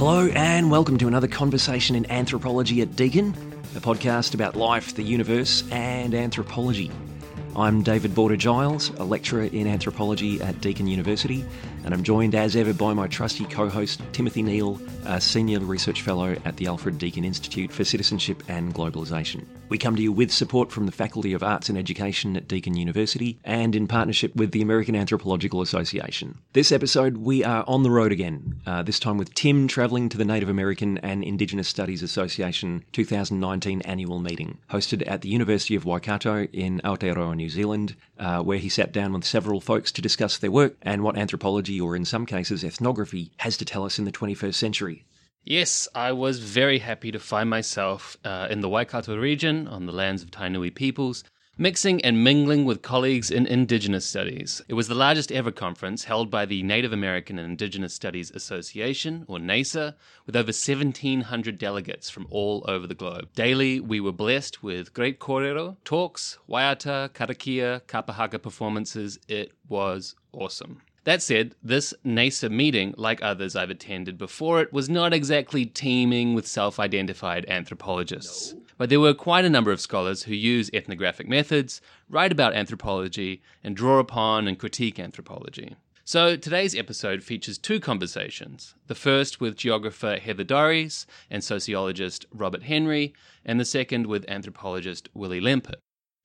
Hello, and welcome to another conversation in anthropology at Deakin, a podcast about life, the universe, and anthropology. I'm David Boarder Giles, a lecturer in anthropology at Deakin University, and I'm joined as ever by my trusty co host Timothy Neale, a senior research fellow at the Alfred Deakin Institute for Citizenship and Globalisation. We come to you with support from the Faculty of Arts and Education at Deakin University and in partnership with the American Anthropological Association. This episode, we are on the road again, uh, this time with Tim travelling to the Native American and Indigenous Studies Association 2019 annual meeting, hosted at the University of Waikato in Aotearoa, New Zealand, uh, where he sat down with several folks to discuss their work and what anthropology, or in some cases ethnography, has to tell us in the 21st century. Yes, I was very happy to find myself uh, in the Waikato region on the lands of Tainui peoples, mixing and mingling with colleagues in Indigenous Studies. It was the largest ever conference held by the Native American and Indigenous Studies Association, or NAISA, with over 1,700 delegates from all over the globe. Daily, we were blessed with great kōrero, talks, waiata, karakia, kapahaka performances. It was awesome. That said, this NAISA meeting, like others I've attended before it, was not exactly teeming with self identified anthropologists. No. But there were quite a number of scholars who use ethnographic methods, write about anthropology, and draw upon and critique anthropology. So today's episode features two conversations. The first with geographer Heather Dorries and sociologist Robert Henry, and the second with anthropologist Willie Lempert.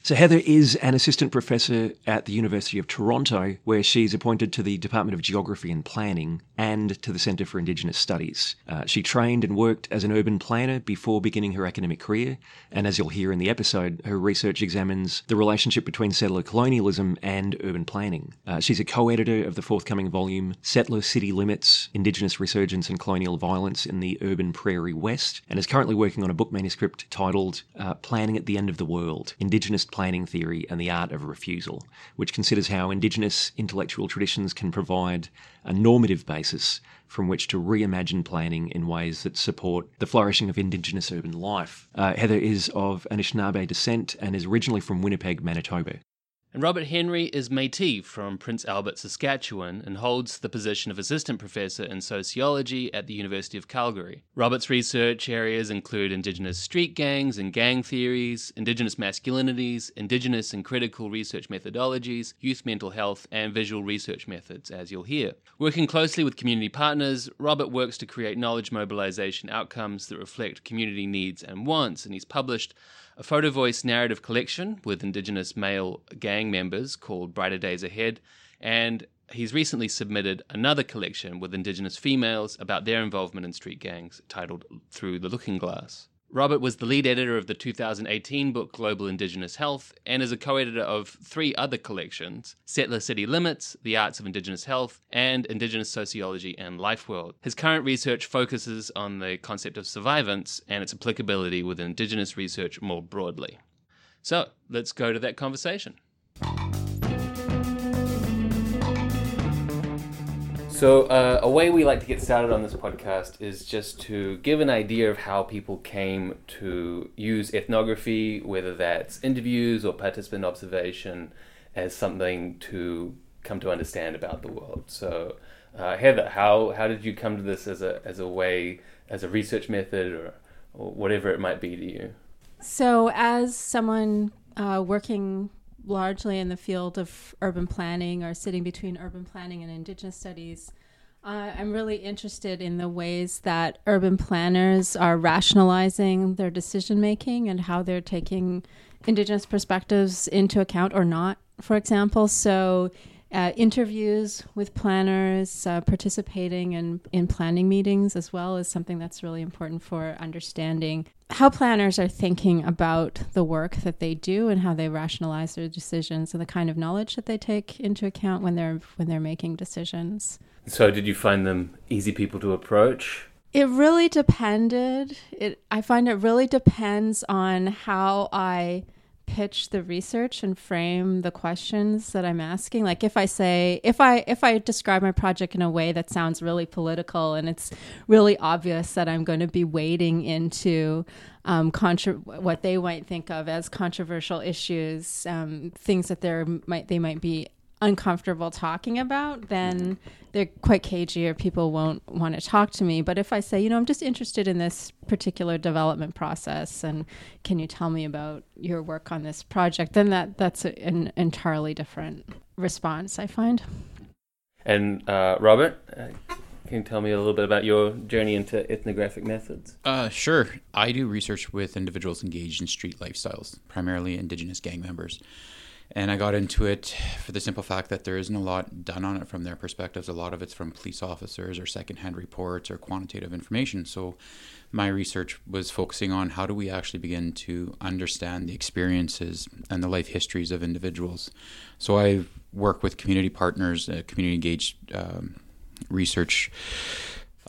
So, Heather is an assistant professor at the University of Toronto, where she's appointed to the Department of Geography and Planning and to the Centre for Indigenous Studies. Uh, she trained and worked as an urban planner before beginning her academic career, and as you'll hear in the episode, her research examines the relationship between settler colonialism and urban planning. Uh, she's a co editor of the forthcoming volume Settler City Limits Indigenous Resurgence and Colonial Violence in the Urban Prairie West, and is currently working on a book manuscript titled uh, Planning at the End of the World Indigenous planning theory and the art of refusal, which considers how Indigenous intellectual traditions can provide a normative basis from which to reimagine planning in ways that support the flourishing of Indigenous urban life. Uh, Heather is of Anishinaabe descent and is originally from Winnipeg, Manitoba. And Robert Henry is Metis from Prince Albert, Saskatchewan, and holds the position of assistant professor in sociology at the University of Calgary. Robert's research areas include Indigenous street gangs and gang theories, Indigenous masculinities, Indigenous and critical research methodologies, youth mental health, and visual research methods, as you'll hear. Working closely with community partners, Robert works to create knowledge mobilization outcomes that reflect community needs and wants, and he's published a photo voice narrative collection with Indigenous male gang members called Brighter Days Ahead, and he's recently submitted another collection with Indigenous females about their involvement in street gangs titled Through the Looking Glass. Robert was the lead editor of the 2018 book Global Indigenous Health and is a co editor of three other collections Settler City Limits, The Arts of Indigenous Health, and Indigenous Sociology and Life World. His current research focuses on the concept of survivance and its applicability with Indigenous research more broadly. So let's go to that conversation. So, uh, a way we like to get started on this podcast is just to give an idea of how people came to use ethnography, whether that's interviews or participant observation, as something to come to understand about the world. So, uh, Heather, how, how did you come to this as a, as a way, as a research method, or, or whatever it might be to you? So, as someone uh, working largely in the field of urban planning or sitting between urban planning and indigenous studies. Uh, I'm really interested in the ways that urban planners are rationalizing their decision making and how they're taking indigenous perspectives into account or not, for example. So, uh, interviews with planners, uh, participating in, in planning meetings as well is something that's really important for understanding how planners are thinking about the work that they do and how they rationalize their decisions and the kind of knowledge that they take into account when they're when they're making decisions. So did you find them easy people to approach? It really depended. It I find it really depends on how I pitch the research and frame the questions that I'm asking. Like if I say if I if I describe my project in a way that sounds really political and it's really obvious that I'm going to be wading into um, contra- what they might think of as controversial issues, um, things that they might they might be uncomfortable talking about, then they're quite cagey or people won't want to talk to me. But if I say, you know, I'm just interested in this particular development process and can you tell me about your work on this project, then that that's an entirely different response, I find. And uh, Robert, uh, can you tell me a little bit about your journey into ethnographic methods? Uh, sure. I do research with individuals engaged in street lifestyles, primarily indigenous gang members. And I got into it for the simple fact that there isn't a lot done on it from their perspectives. A lot of it's from police officers or secondhand reports or quantitative information. So my research was focusing on how do we actually begin to understand the experiences and the life histories of individuals. So I work with community partners, uh, community engaged um, research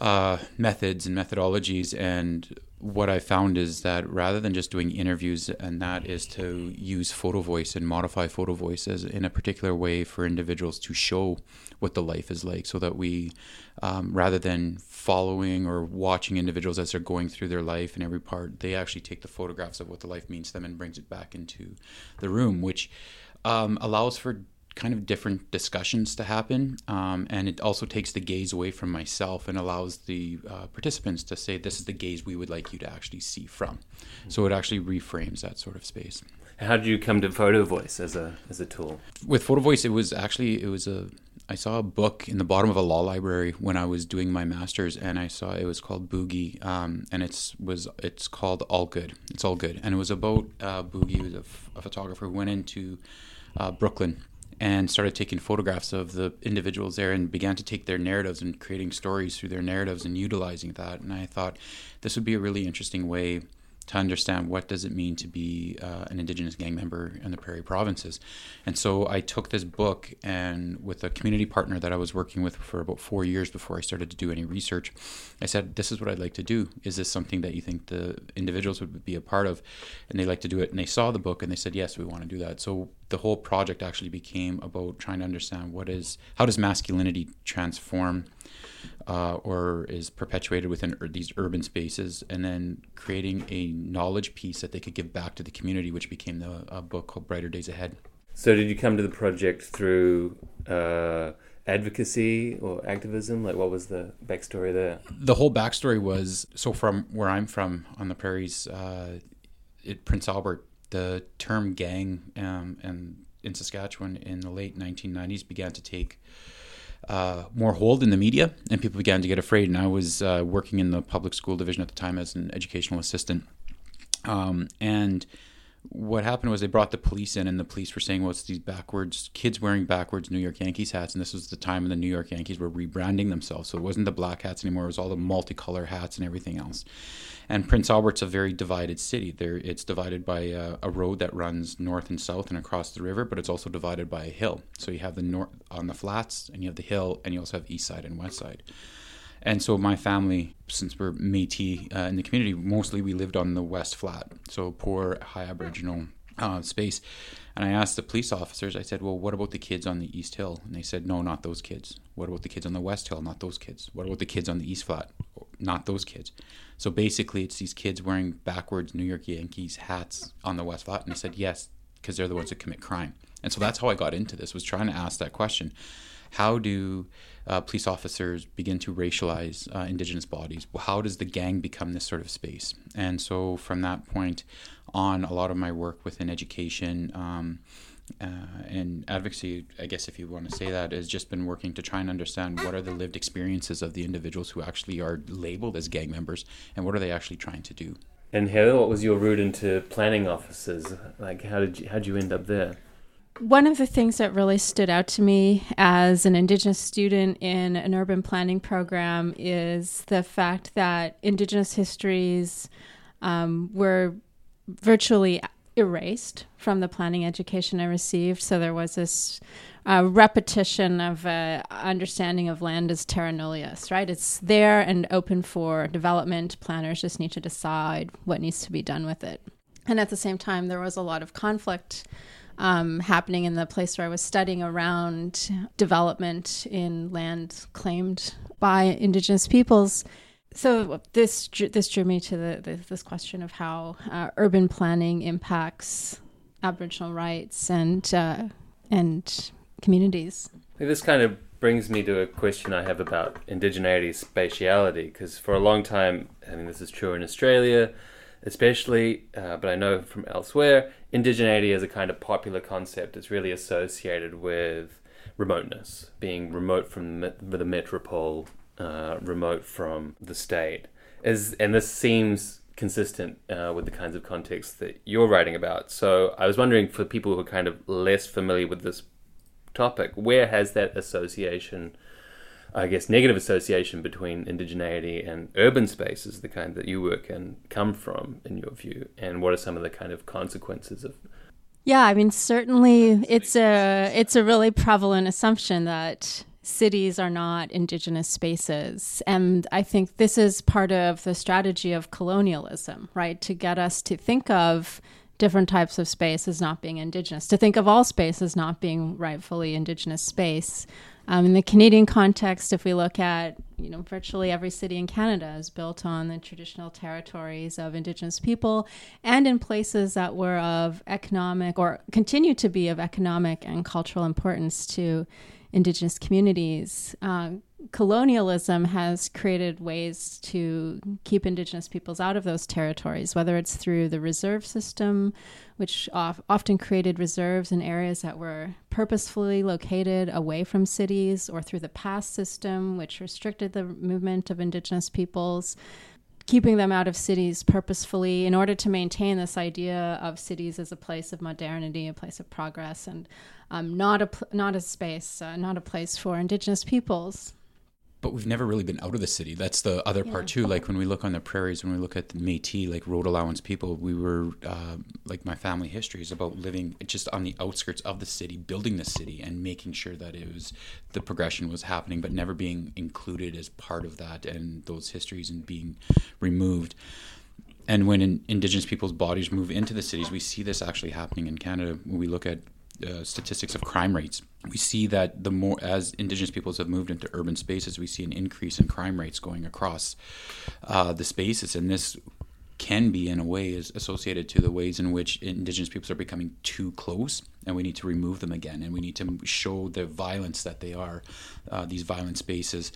uh, methods and methodologies and what I found is that rather than just doing interviews, and that is to use photo voice and modify photo voices in a particular way for individuals to show what the life is like, so that we, um, rather than following or watching individuals as they're going through their life in every part, they actually take the photographs of what the life means to them and brings it back into the room, which um, allows for kind of different discussions to happen. Um, and it also takes the gaze away from myself and allows the uh, participants to say, this is the gaze we would like you to actually see from. So it actually reframes that sort of space. How did you come to Photo Voice as a as a tool? With Photo Voice, it was actually it was a I saw a book in the bottom of a law library when I was doing my master's, and I saw it was called Boogie, um, and it's was it's called All Good. It's all good, and it was about uh, Boogie, who was a, f- a photographer who went into uh, Brooklyn and started taking photographs of the individuals there and began to take their narratives and creating stories through their narratives and utilizing that. And I thought this would be a really interesting way to understand what does it mean to be uh, an indigenous gang member in the prairie provinces. And so i took this book and with a community partner that i was working with for about four years before i started to do any research i said this is what i'd like to do. Is this something that you think the individuals would be a part of? And they like to do it and they saw the book and they said yes we want to do that. So the whole project actually became about trying to understand what is how does masculinity transform uh, or is perpetuated within these urban spaces, and then creating a knowledge piece that they could give back to the community, which became the book called Brighter Days Ahead. So, did you come to the project through uh, advocacy or activism? Like, what was the backstory there? The whole backstory was so from where I'm from on the prairies, uh, it, Prince Albert, the term gang um, and in Saskatchewan in the late 1990s began to take uh, more hold in the media, and people began to get afraid. And I was uh, working in the public school division at the time as an educational assistant, um, and what happened was they brought the police in, and the police were saying, "Well, it's these backwards kids wearing backwards New York Yankees hats." And this was the time when the New York Yankees were rebranding themselves, so it wasn't the black hats anymore; it was all the multicolor hats and everything else. And Prince Albert's a very divided city. There, it's divided by a, a, road that runs north and south and across the river, but it's also divided by a hill. So you have the north on the flats, and you have the hill, and you also have east side and west side. And so my family, since we're Métis uh, in the community, mostly we lived on the west flat, so poor high Aboriginal uh, space. And I asked the police officers, I said, well, what about the kids on the East Hill? And they said, no, not those kids. What about the kids on the West Hill? Not those kids. What about the kids on the East Flat? Not those kids. So basically, it's these kids wearing backwards New York Yankees hats on the West Flat. And I said, yes, because they're the ones that commit crime. And so that's how I got into this, was trying to ask that question. How do uh, police officers begin to racialize uh, indigenous bodies? How does the gang become this sort of space? And so from that point on, a lot of my work within education um, uh, and advocacy, I guess if you want to say that, has just been working to try and understand what are the lived experiences of the individuals who actually are labeled as gang members and what are they actually trying to do. And Heather, what was your route into planning offices? Like, how did you, how did you end up there? One of the things that really stood out to me as an Indigenous student in an urban planning program is the fact that Indigenous histories um, were virtually erased from the planning education I received. So there was this uh, repetition of uh, understanding of land as terra nullius, right? It's there and open for development. Planners just need to decide what needs to be done with it. And at the same time, there was a lot of conflict um, happening in the place where I was studying around development in land claimed by Indigenous peoples. So this this drew me to the, the this question of how uh, urban planning impacts Aboriginal rights and uh, and communities. This kind of brings me to a question I have about indigeneity spatiality, because for a long time, I mean, this is true in Australia, especially, uh, but I know from elsewhere, indigeneity is a kind of popular concept. It's really associated with remoteness, being remote from the metropole, uh, remote from the state. Is and this seems consistent uh, with the kinds of contexts that you're writing about. So I was wondering for people who are kind of less familiar with this topic, where has that association, I guess, negative association between indigeneity and urban spaces, the kind that you work in, come from, in your view? And what are some of the kind of consequences of yeah, I mean certainly it's a it's a really prevalent assumption that cities are not indigenous spaces. And I think this is part of the strategy of colonialism, right? To get us to think of different types of space as not being indigenous, to think of all space as not being rightfully indigenous space. Um, in the Canadian context, if we look at, you know, virtually every city in Canada is built on the traditional territories of Indigenous people and in places that were of economic or continue to be of economic and cultural importance to indigenous communities. Uh, colonialism has created ways to keep indigenous peoples out of those territories, whether it's through the reserve system, which often created reserves in areas that were purposefully located away from cities, or through the pass system, which restricted the movement of indigenous peoples keeping them out of cities purposefully in order to maintain this idea of cities as a place of modernity, a place of progress, and um, not a not a space, uh, not a place for indigenous peoples but we've never really been out of the city. That's the other yeah. part too. Like when we look on the prairies, when we look at the Métis, like road allowance people, we were uh, like my family history is about living just on the outskirts of the city, building the city, and making sure that it was the progression was happening, but never being included as part of that and those histories and being removed. And when in, Indigenous people's bodies move into the cities, we see this actually happening in Canada. When we look at uh, statistics of crime rates, we see that the more as Indigenous peoples have moved into urban spaces, we see an increase in crime rates going across uh, the spaces, and this can be in a way is associated to the ways in which indigenous peoples are becoming too close and we need to remove them again. And we need to show the violence that they are uh, these violent spaces.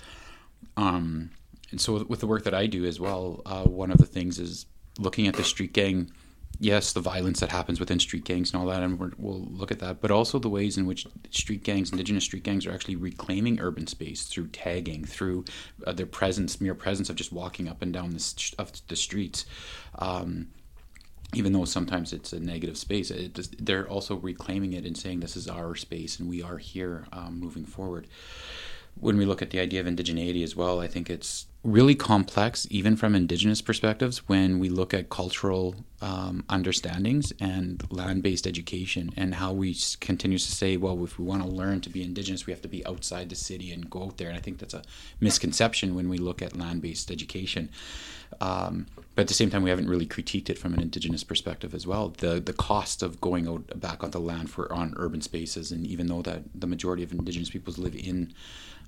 Um, and so with the work that i do as well uh, one of the things is looking at the street gang yes, the violence that happens within street gangs and all that, and we will look at that, but also the ways in which street gangs, indigenous street gangs, are actually reclaiming urban space through tagging, through uh, their presence, mere presence of just walking up and down the, of the streets. Um, even though sometimes it's a negative space, it, they're also reclaiming it and saying this is our space and we are here um, moving forward. When we look at the idea of indigeneity as well, I think it's really complex, even from indigenous perspectives, when we look at cultural um, understandings and land based education and how we continue to say, well, if we want to learn to be indigenous, we have to be outside the city and go out there. And I think that's a misconception when we look at land based education. Um, but at the same time, we haven't really critiqued it from an indigenous perspective as well. The the cost of going out back onto land for on urban spaces, and even though that the majority of indigenous peoples live in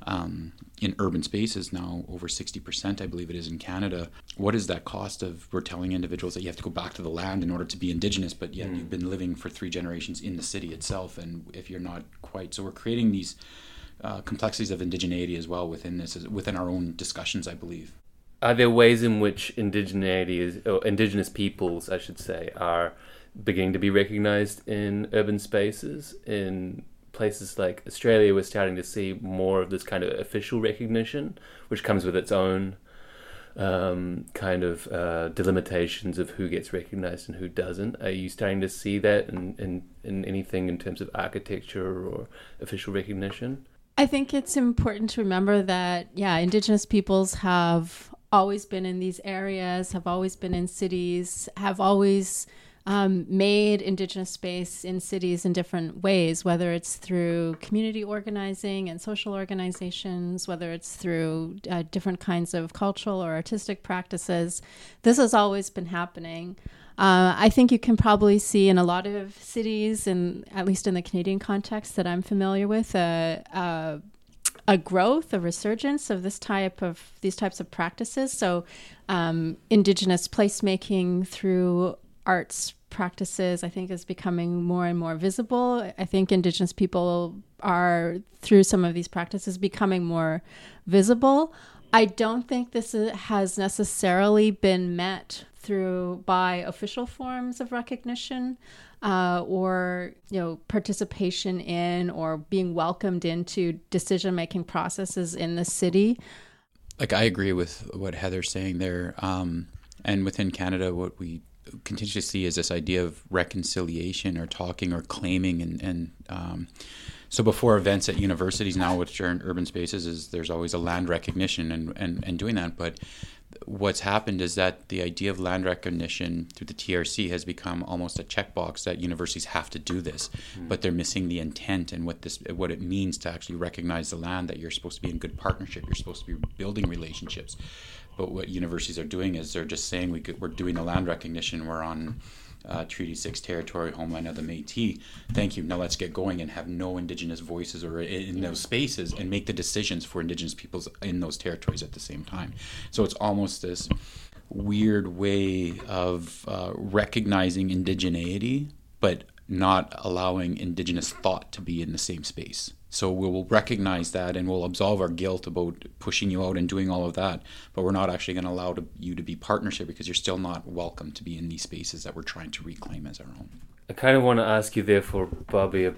um, in urban spaces now, over 60%, I believe it is in Canada. What is that cost of? We're telling individuals that you have to go back to the land in order to be indigenous, but yet mm. you've been living for three generations in the city itself, and if you're not quite, so we're creating these uh, complexities of indigeneity as well within this, within our own discussions, I believe. Are there ways in which indigeneity is, or indigenous peoples, I should say, are beginning to be recognized in urban spaces in places like Australia, we're starting to see more of this kind of official recognition, which comes with its own um, kind of uh, delimitations of who gets recognized and who doesn't. Are you starting to see that in, in, in anything in terms of architecture or official recognition? I think it's important to remember that, yeah, Indigenous peoples have always been in these areas, have always been in cities, have always um, made Indigenous space in cities in different ways, whether it's through community organizing and social organizations, whether it's through uh, different kinds of cultural or artistic practices. This has always been happening. Uh, I think you can probably see in a lot of cities, and at least in the Canadian context that I'm familiar with, a, a, a growth, a resurgence of this type of these types of practices. So, um, Indigenous placemaking through arts practices, I think, is becoming more and more visible. I think Indigenous people are, through some of these practices, becoming more visible. I don't think this has necessarily been met through by official forms of recognition uh, or you know participation in or being welcomed into decision making processes in the city. Like I agree with what Heather's saying there, um, and within Canada, what we see is this idea of reconciliation or talking or claiming and, and um, so before events at universities now, which are in urban spaces, is there's always a land recognition and, and, and doing that. But what's happened is that the idea of land recognition through the TRC has become almost a checkbox that universities have to do this, mm. but they're missing the intent and what this what it means to actually recognize the land that you're supposed to be in good partnership. You're supposed to be building relationships. But what universities are doing is they're just saying we could, we're doing the land recognition. We're on uh, Treaty 6 territory, homeland of the Metis. Thank you. Now let's get going and have no Indigenous voices or in, those spaces and make the decisions for Indigenous peoples in those territories at the same time. So it's almost this weird way of uh, recognizing indigeneity, but not allowing Indigenous thought to be in the same space. So we will recognize that and we'll absolve our guilt about pushing you out and doing all of that. But we're not actually going to allow to, you to be partnership because you're still not welcome to be in these spaces that we're trying to reclaim as our own. I kind of want to ask you, therefore, Bobby, uh,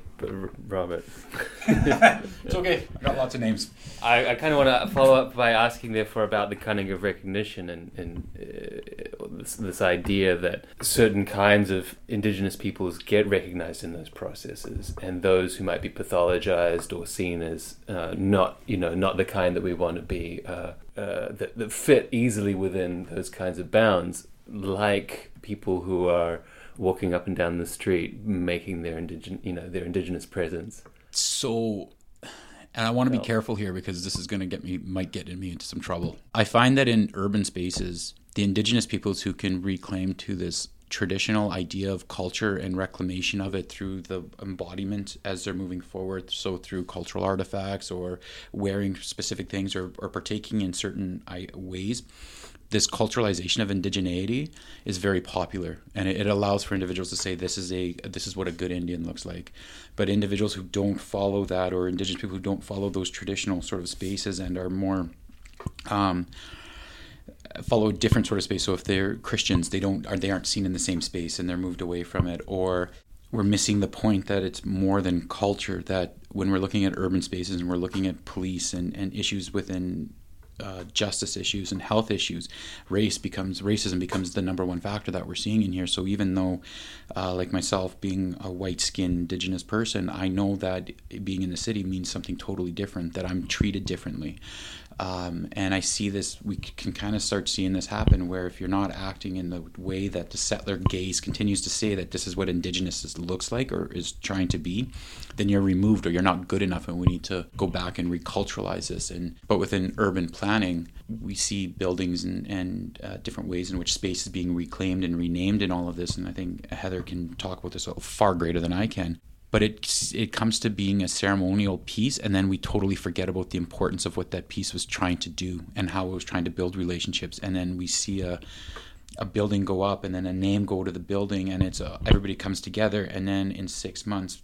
Robert. it's okay. I got lots of names. I, I kind of want to follow up by asking, therefore, about the cunning of recognition and, and uh, this, this idea that certain kinds of indigenous peoples get recognized in those processes, and those who might be pathologized or seen as uh, not, you know, not the kind that we want to be, uh, uh, that, that fit easily within those kinds of bounds, like people who are walking up and down the street, making their indigenous, you know, their indigenous presence. So, and I want to be careful here because this is going to get me, might get me into some trouble. I find that in urban spaces, the indigenous peoples who can reclaim to this traditional idea of culture and reclamation of it through the embodiment as they're moving forward. So through cultural artifacts or wearing specific things or, or partaking in certain ways this culturalization of indigeneity is very popular and it, it, allows for individuals to say this is a this is what a good indian looks like but individuals who don't follow that or indigenous people who don't follow those traditional sort of spaces and are more um, follow a different sort of space so if they're christians they don't are they aren't seen in the same space and they're moved away from it or we're missing the point that it's more than culture that when we're looking at urban spaces and we're looking at police and, and issues within uh, justice issues and health issues, race becomes racism becomes the number one factor that we're seeing in here. So even though, uh, like myself, being a white-skinned Indigenous person, I know that being in the city means something totally different. That I'm treated differently. Um, and I see this, we can kind of start seeing this happen where if you're not acting in the way that the settler gaze continues to say that this is what Indigenous looks like or is trying to be, then you're removed or you're not good enough and we need to go back and reculturalize this. And But within urban planning, we see buildings and, and uh, different ways in which space is being reclaimed and renamed in all of this. And I think Heather can talk about this far greater than I can but it it comes to being a ceremonial piece and then we totally forget about the importance of what that piece was trying to do and how it was trying to build relationships. And then we see a a building go up and then a name go to the building and it's a, everybody comes together. And then in 6 months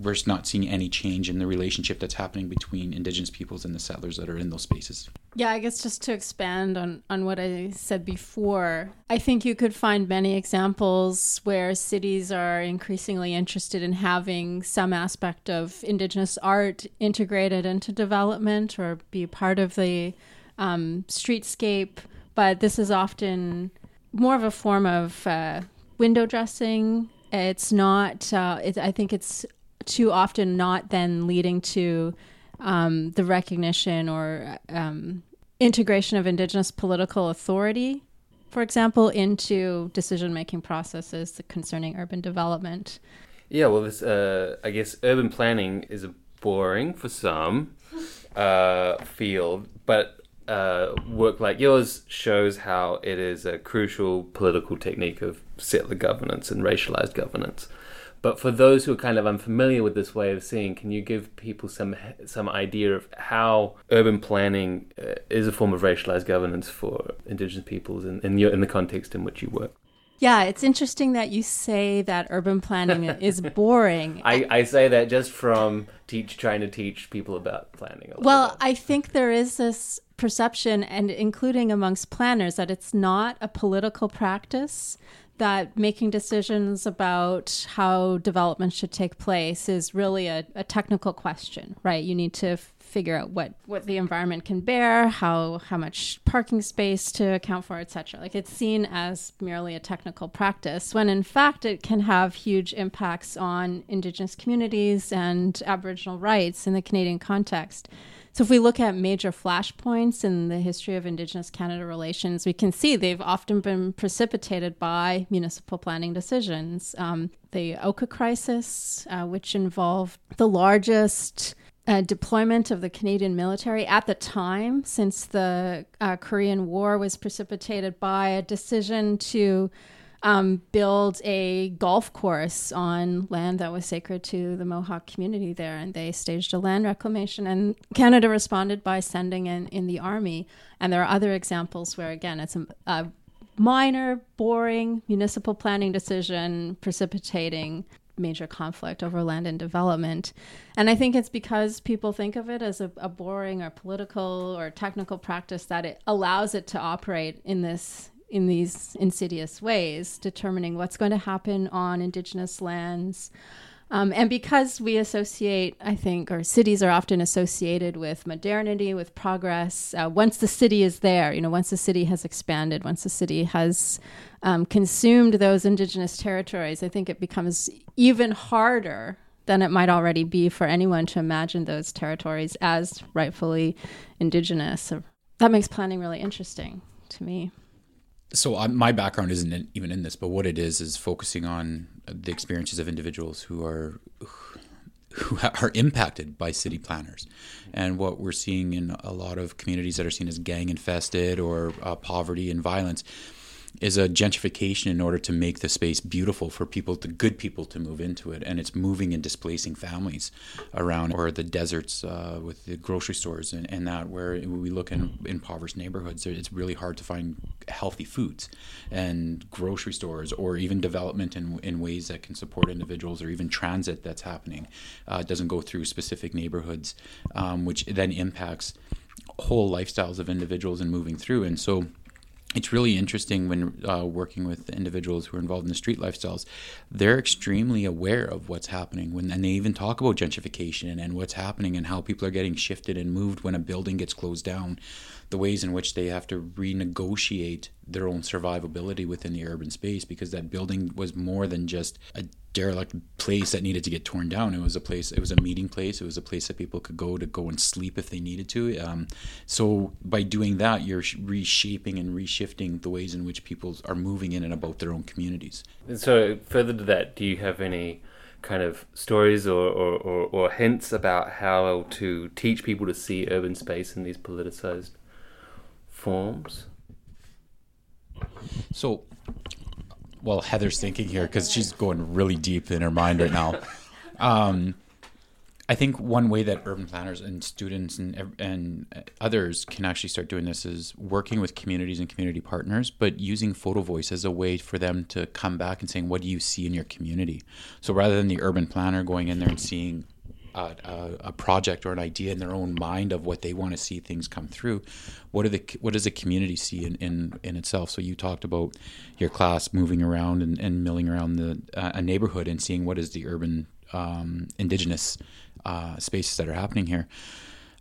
we're not seeing any change in the relationship that's happening between indigenous peoples and the settlers that are in those spaces. Yeah, I guess just to expand on, on what I said before, I think you could find many examples where cities are increasingly interested in having some aspect of indigenous art integrated into development or be part of the um, streetscape. But this is often more of a form of uh, window dressing. It's not, uh, it, I think it's too often not then leading to um, the recognition or um, integration of indigenous political authority, for example, into decision making processes concerning urban development. Yeah, well, this uh, I guess urban planning is a boring for some uh, field, but uh, work like yours shows how it is a crucial political technique of settler governance and racialized governance. But for those who are kind of unfamiliar with this way of seeing, can you give people some some idea of how urban planning uh, is a form of racialized governance for Indigenous peoples in in, your, in the context in which you work? Yeah, it's interesting that you say that urban planning is boring. I, I say that just from teach trying to teach people about planning. well, bit. I think there is this perception, and including amongst planners, that it's not a political practice. That making decisions about how development should take place is really a, a technical question, right? You need to figure out what what the environment can bear, how how much parking space to account for, etc. Like it's seen as merely a technical practice when in fact it can have huge impacts on indigenous communities and aboriginal rights in the Canadian context. So if we look at major flashpoints in the history of Indigenous Canada relations, we can see they've often been precipitated by municipal planning decisions. Um, the Oka crisis, uh, which involved the largest uh, deployment of the Canadian military at the time, since the uh, Korean War was precipitated by a decision to um, build a golf course on land that was sacred to the Mohawk community there. And they staged a land reclamation. And Canada responded by sending in, in the army. And there are other examples where, again, it's a, a minor, boring municipal planning decision precipitating major conflict over land and development. And I think it's because people think of it as a, a, boring or political or technical practice that it allows it to operate in this in these insidious ways, determining what's going to happen on indigenous lands, um, and because we associate, I think, or cities are often associated with modernity, with progress. Uh, once the city is there, you know, once the city has expanded, once the city has um, consumed those indigenous territories, I think it becomes even harder than it might already be for anyone to imagine those territories as rightfully indigenous. That makes planning really interesting to me so I, my background isn't in, even in this, but what it is is focusing on the experiences of individuals who are who are impacted by city planners, and what we're seeing in a lot of communities that are seen as gang infested or uh, poverty and violence is a gentrification in order to make the space beautiful for people, the good people, to move into it, and it's moving and displacing families around, or the deserts uh, with the grocery stores and, and that, where we look in impoverished neighborhoods, it's really hard to find healthy foods and grocery stores, or even development in, in ways that can support individuals, or even transit that's happening. Uh, doesn't go through specific neighborhoods, um, which then impacts whole lifestyles of individuals and moving through, and so it's really interesting when uh, working with individuals who are involved in the street lifestyles. They're extremely aware of what's happening when, and they even talk about gentrification and, and what's happening and how people are getting shifted and moved when a building gets closed down the ways in which they have to renegotiate their own survivability within the urban space because that building was more than just a derelict place that needed to get torn down. It was a place, it was a meeting place, it was a place that people could go to go and sleep if they needed to. Um, so by doing that, you're reshaping and reshifting the ways in which people are moving in and about their own communities. So, further to that, do you have any? kind of stories or, or, or, or hints about how to teach people to see urban space in these politicized forms. So, well, Heather's thinking here because she's going really deep in her mind right now. Um, I think one way that urban planners and students and and others can actually start doing this is working with communities and community partners, but using photo voice as a way for them to come back and saying, "What do you see in your community?" So rather than the urban planner going in there and seeing a, a, project or an idea in their own mind of what they want to see things come through. What are the what does the community see in, in, in itself? So you talked about your class moving around and, and milling around the uh, a neighborhood and seeing what is the urban um, indigenous uh, spaces that are happening here.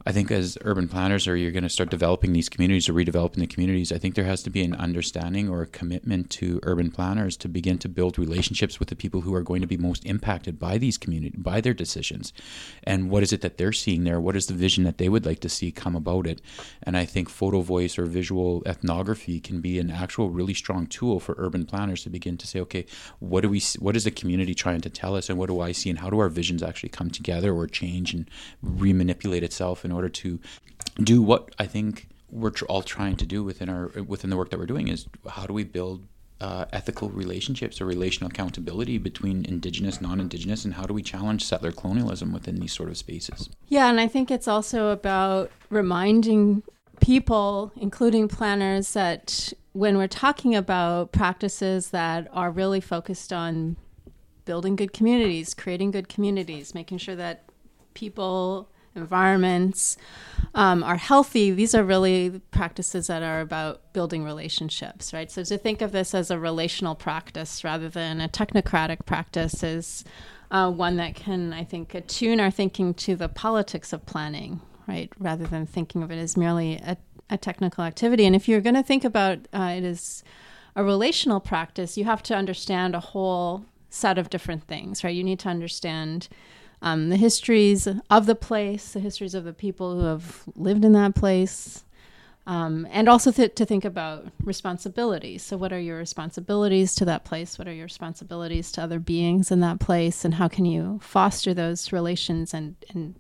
I think as urban planners, or you're going to start developing these communities or redeveloping the communities, I think there has to be an understanding or a commitment to urban planners to begin to build relationships with the people who are going to be most impacted by these community by their decisions, and what is it that they're seeing there? What is the vision that they would like to see come about it? And I think photo voice or visual ethnography can be an actual really strong tool for urban planners to begin to say, okay, what do we? What is the community trying to tell us, and what do I see, and how do our visions actually come together or change and remanipulate itself in order to do what I think we're tr- all trying to do within our within the work that we're doing is how do we build uh, ethical relationships or relational accountability between indigenous non-indigenous and how do we challenge settler colonialism within these sort of spaces? Yeah and i think it's also about reminding people including planners that when we're talking about practices that are really focused on building good communities, creating good communities, making sure that people, environments um, are healthy, these are really practices that are about building relationships, right? So to think of this as a relational practice rather than a technocratic practice is uh, one that can, I think, attune our thinking to the politics of planning, right? Rather than thinking of it as merely a, a technical activity. And if you're going to think about uh, it as a relational practice, you have to understand a whole set of different things, right? You need to understand um, the histories of the place, the histories of the people who have lived in that place, um, and also th- to think about responsibilities. So, what are your responsibilities to that place? What are your responsibilities to other beings in that place? And how can you foster those relations and, and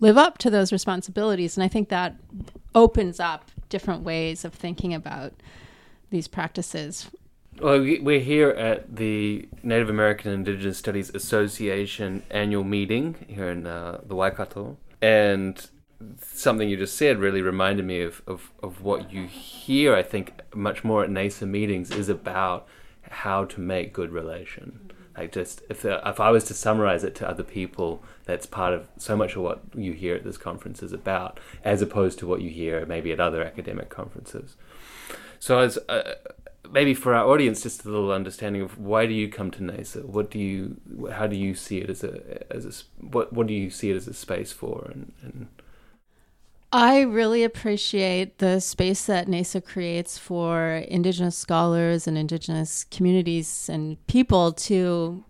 live up to those responsibilities? And I think that opens up different ways of thinking about these practices well, we're here at the Native American Indigenous Studies Association annual meeting here in uh, the Waikato, and something you just said really reminded me of, of, of what you hear, I think, much more at NAISA meetings is about how to make good relation. Like just if if I was to summarize it to other people, that's part of so much of what you hear at this conference is about, as opposed to what you hear maybe at other academic conferences. So as uh, maybe for our audience, just a little understanding of why do you come to NAISA? What do you, how do you see it as a, as a, what, what do you see it as a space for? And, and I really appreciate the space that NAISA creates for Indigenous scholars and Indigenous communities and people to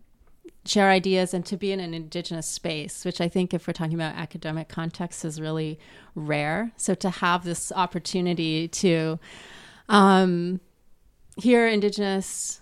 share ideas and to be in an Indigenous space, which I think, if we're talking about academic context, is really rare. So to have this opportunity to um, hear Indigenous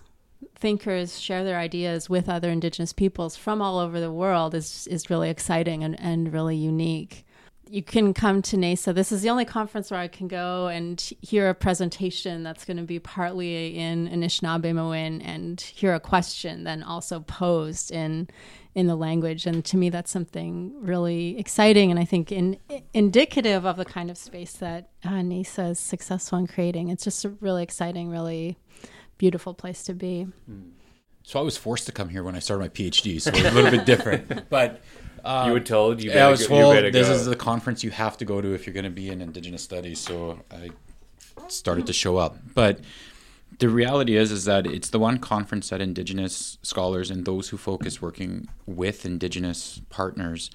thinkers share their ideas with other Indigenous peoples from all over the world is is really exciting and, and really unique. You can come to NAISA. This is the only conference where I can go and hear a presentation that's going to be partly in Anishinaabe Anishinaabemowin and hear a question then also posed in in the language. And to me, that's something really exciting and I think in, indicative of the kind of space that uh, NAISA is successful in creating. It's just really exciting, really beautiful place to be. So I was forced to come here when I started my PhD, so it's a little bit different. But um, you were told you. I was told this go. is the conference you have to go to if you're going to be in Indigenous studies. So I started to show up, but the reality is is that it's the one conference that indigenous scholars and those who focus working with indigenous partners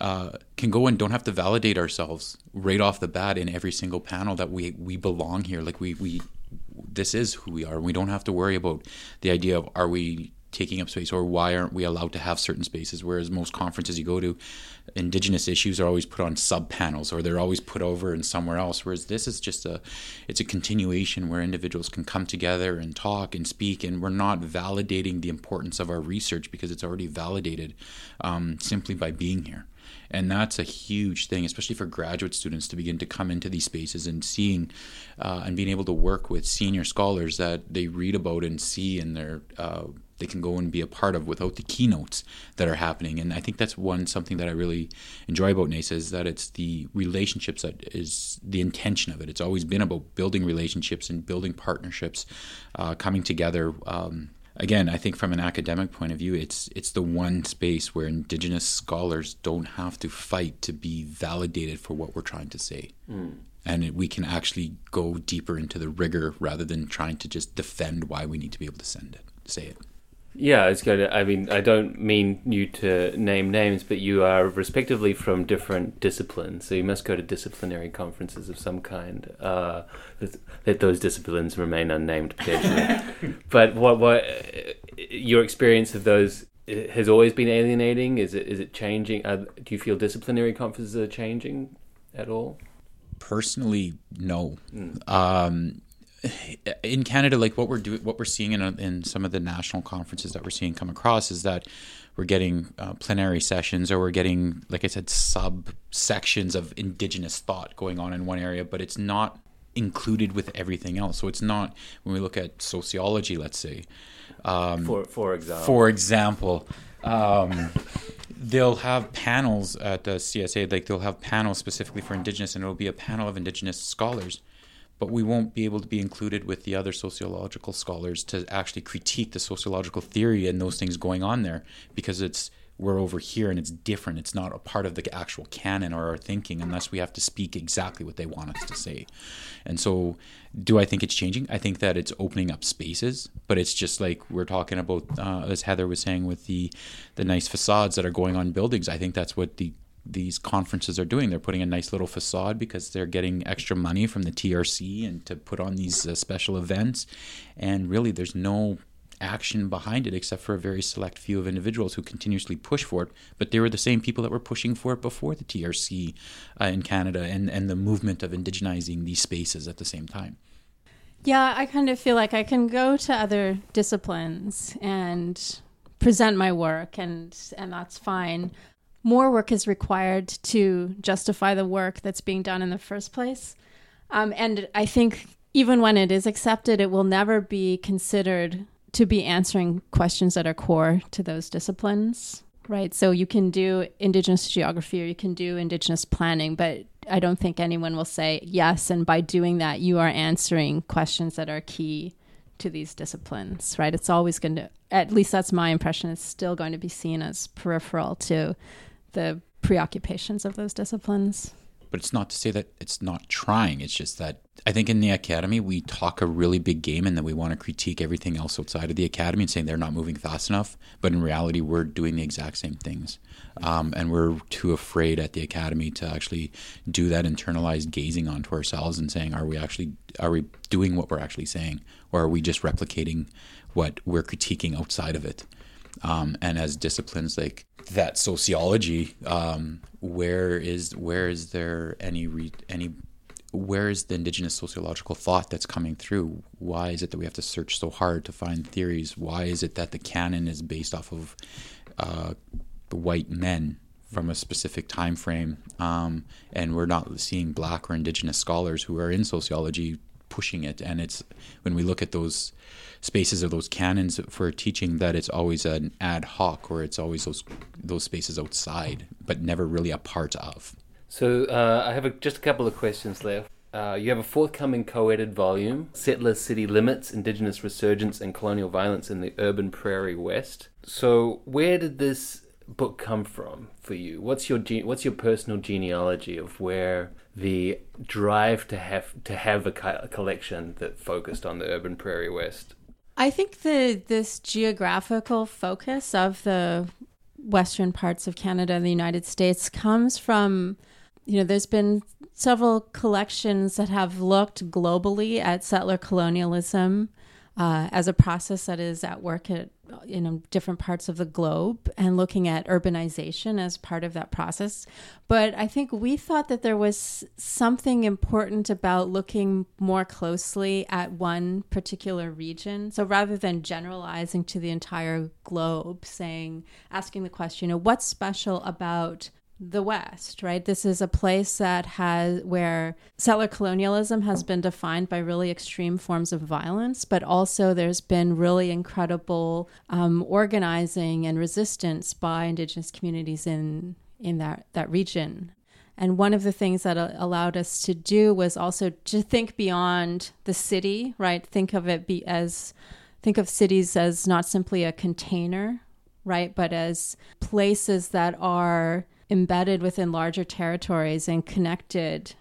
uh, can go and don't have to validate ourselves right off the bat in every single panel that we we belong here like we we this is who we are we don't have to worry about the idea of are we taking up space or why aren't we allowed to have certain spaces? Whereas most conferences you go to indigenous issues are always put on sub panels or they're always put over in somewhere else. Whereas this is just a it's a continuation where individuals can come together and talk and speak and we're not validating the importance of our research because it's already validated um, simply by being here and that's a huge thing especially for graduate students to begin to come into these spaces and seeing uh, and being able to work with senior scholars that they read about and see in their uh, they can go and be a part of without the keynotes that are happening. And I think that's one something that I really enjoy about NAISA is that it's the relationships that is the intention of it. It's always been about building relationships and building partnerships, uh, coming together. Um, again, I think from an academic point of view, it's it's the one space where Indigenous scholars don't have to fight to be validated for what we're trying to say. Mm. And it, we can actually go deeper into the rigor rather than trying to just defend why we need to be able to send it, say it. Yeah, it's good. I mean, I don't mean you to name names, but you are respectively from different disciplines, so you must go to disciplinary conferences of some kind. Uh, that those disciplines remain unnamed potentially. but what what your experience of those has always been alienating? Is it is it changing? Uh, do you feel disciplinary conferences are changing at all? Personally, no. Mm. Um, in Canada, like what we're doing, what we're seeing in, in some of the national conferences that we're seeing come across is that we're getting uh, plenary sessions or we're getting, like I said, sub sections of indigenous thought going on in one area, but it's not included with everything else. So it's not when we look at sociology, let's say. Um, for for example. For example. Um, they'll have panels at the CSA, like they'll have panels specifically for Indigenous, and it'll be a panel of Indigenous scholars but we won't be able to be included with the other sociological scholars to actually critique the sociological theory and those things going on there because it's we're over here and it's different. It's not a part of the actual canon or our thinking unless we have to speak exactly what they want us to say. And so, do I think it's changing? I think that it's opening up spaces, but it's just like we're talking about, uh, as Heather was saying, with the the nice facades that are going on buildings. I think that's what the these conferences are doing. They're putting a nice little facade because they're getting extra money from the TRC and to put on these uh, special events. And really, there's no action behind it except for a very select few of individuals who continuously push for it. But they were the same people that were pushing for it before the TRC uh, in Canada and, and the movement of indigenizing these spaces at the same time. Yeah, I kind of feel like I can go to other disciplines and present my work and and that's fine. More work is required to justify the work that's being done in the first place. Um, and I think even when it is accepted, it will never be considered to be answering questions that are core to those disciplines, right? So you can do Indigenous geography or you can do Indigenous planning, but I don't think anyone will say yes. And by doing that, you are answering questions that are key to these disciplines, right? It's always going to, at least that's my impression, it's still going to be seen as peripheral to the preoccupations of those disciplines but it's not to say that it's not trying. It's just that I think in the academy we talk a really big game and that we want to critique everything else outside of the academy and saying they're not moving fast enough. But in reality, we're doing the exact same things, um, and we're too afraid at the academy to actually do that internalized gazing onto ourselves and saying, are we actually are we doing what we're actually saying, or are we just replicating what we're critiquing outside of it? Um, and as disciplines like that sociology, um, where is where is there any re, any where is the indigenous sociological thought that's coming through? Why is it that we have to search so hard to find theories? Why is it that the canon is based off of uh, the white men from a specific time frame, um, and we're not seeing black or indigenous scholars who are in sociology pushing it? And it's when we look at those spaces or those canons for teaching that it's always an ad hoc or it's always those those spaces outside, but never really a part of. So uh, I have a, just a couple of questions left. Uh, you have a forthcoming co-edited volume, Settler City Limits, Indigenous Resurgence and Colonial Violence in the Urban Prairie West. So where did this book come from for you? What's your what's your personal genealogy of where the drive to have to have a, collection that focused on the urban prairie west. I think the this geographical focus of the western parts of Canada and the United States comes from you know there's been several collections that have looked globally at settler colonialism uh, as a process that is at work at you know different parts of the globe and looking at urbanization as part of that process. But i think we thought that there was something important about looking more closely at one particular region. So rather than generalizing to the entire globe saying asking the question you know what's special about the West, right? This is a place that has where settler colonialism has been defined by really extreme forms of violence, but also there's been really incredible um, organizing and resistance by Indigenous communities in in that that region. And one of the things that allowed us to do was also to think beyond the city, right? Think of it be as think of cities as not simply a container, right, but as places that are embedded within larger territories and connected.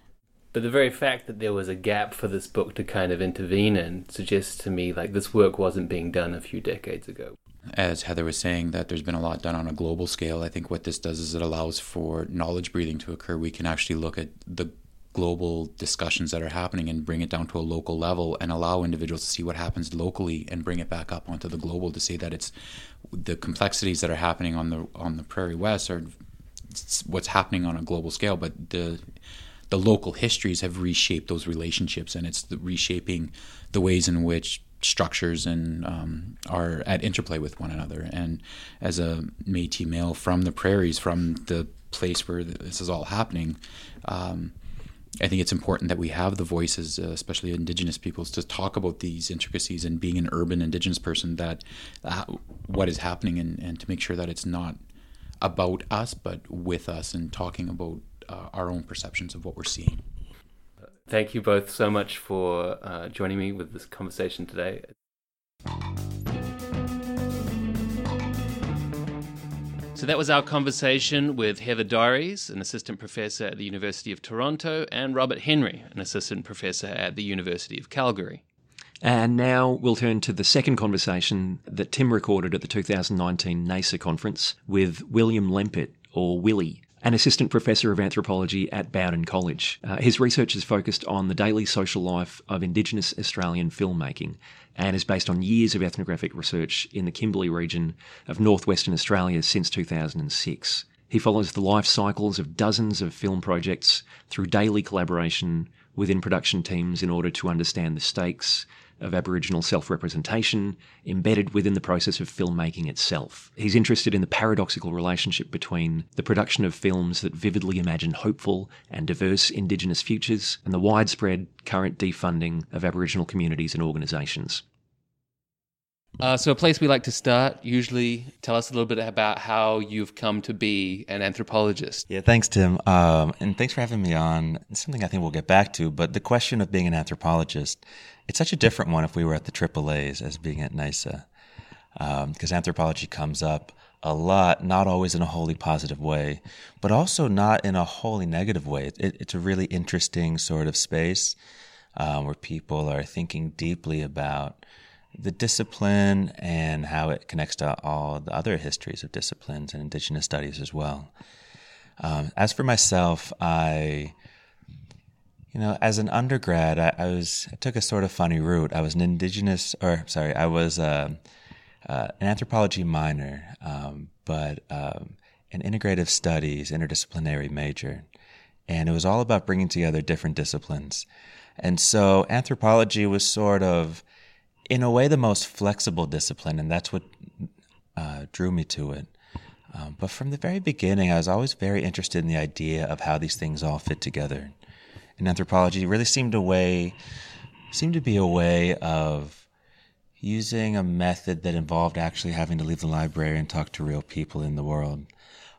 But the very fact that there was a gap for this book to kind of intervene in suggests to me like this work wasn't being done a few decades ago. As Heather was saying, that there's been a lot done on a global scale. I think what this does is it allows for knowledge breathing to occur. We can actually look at the global discussions that are happening and bring it down to a local level and allow individuals to see what happens locally and bring it back up onto the global to say that it's the complexities that are happening on the on the prairie west are what's happening on a global scale, but the the local histories have reshaped those relationships, and it's the reshaping the ways in which structures and um, are at interplay with one another. And as a Métis male from the prairies, from the place where this is all happening, um, I think it's important that we have the voices, uh, especially Indigenous peoples, to talk about these intricacies. And being an urban Indigenous person, that uh, what is happening, and, and to make sure that it's not about us, but with us and talking about uh, our own perceptions of what we're seeing. Thank you both so much for uh, joining me with this conversation today. So that was our conversation with Heather Dorries, an assistant professor at the University of Toronto, and Robert Henry, an assistant professor at the University of Calgary. And now we'll turn to the second conversation that Tim recorded at the 2019 NAISA conference with William Lempert, or Willie, an assistant professor of anthropology at Bowdoin College. Uh, his research is focused on the daily social life of Indigenous Australian filmmaking and is based on years of ethnographic research in the Kimberley region of northwestern Australia since 2006. He follows the life cycles of dozens of film projects through daily collaboration within production teams in order to understand the stakes of Aboriginal self representation embedded within the process of filmmaking itself. He's interested in the paradoxical relationship between the production of films that vividly imagine hopeful and diverse Indigenous futures and the widespread current defunding of Aboriginal communities and organisations. Uh, so, a place we like to start, usually tell us a little bit about how you've come to be an anthropologist. Yeah, thanks, Tim. Um, and thanks for having me on. It's something I think we'll get back to, but the question of being an anthropologist, it's such a different one if we were at the AAAs as being at NAISA, because um, anthropology comes up a lot, not always in a wholly positive way, but also not in a wholly negative way. It, it's a really interesting sort of space um, where people are thinking deeply about the discipline and how it connects to all the other histories of disciplines and indigenous studies as well. Um, as for myself, I, you know, as an undergrad, I, I, was I took a sort of funny route. I was an indigenous, or sorry, I was uh, uh, an anthropology minor, um, but um, an integrative studies interdisciplinary major, and it was all about bringing together different disciplines. And so anthropology was sort of in a way, the most flexible discipline, and that's what uh, drew me to it. Um, but from the very beginning, I was always very interested in the idea of how these things all fit together. And anthropology really seemed a way, seemed to be a way of using a method that involved actually having to leave the library and talk to real people in the world.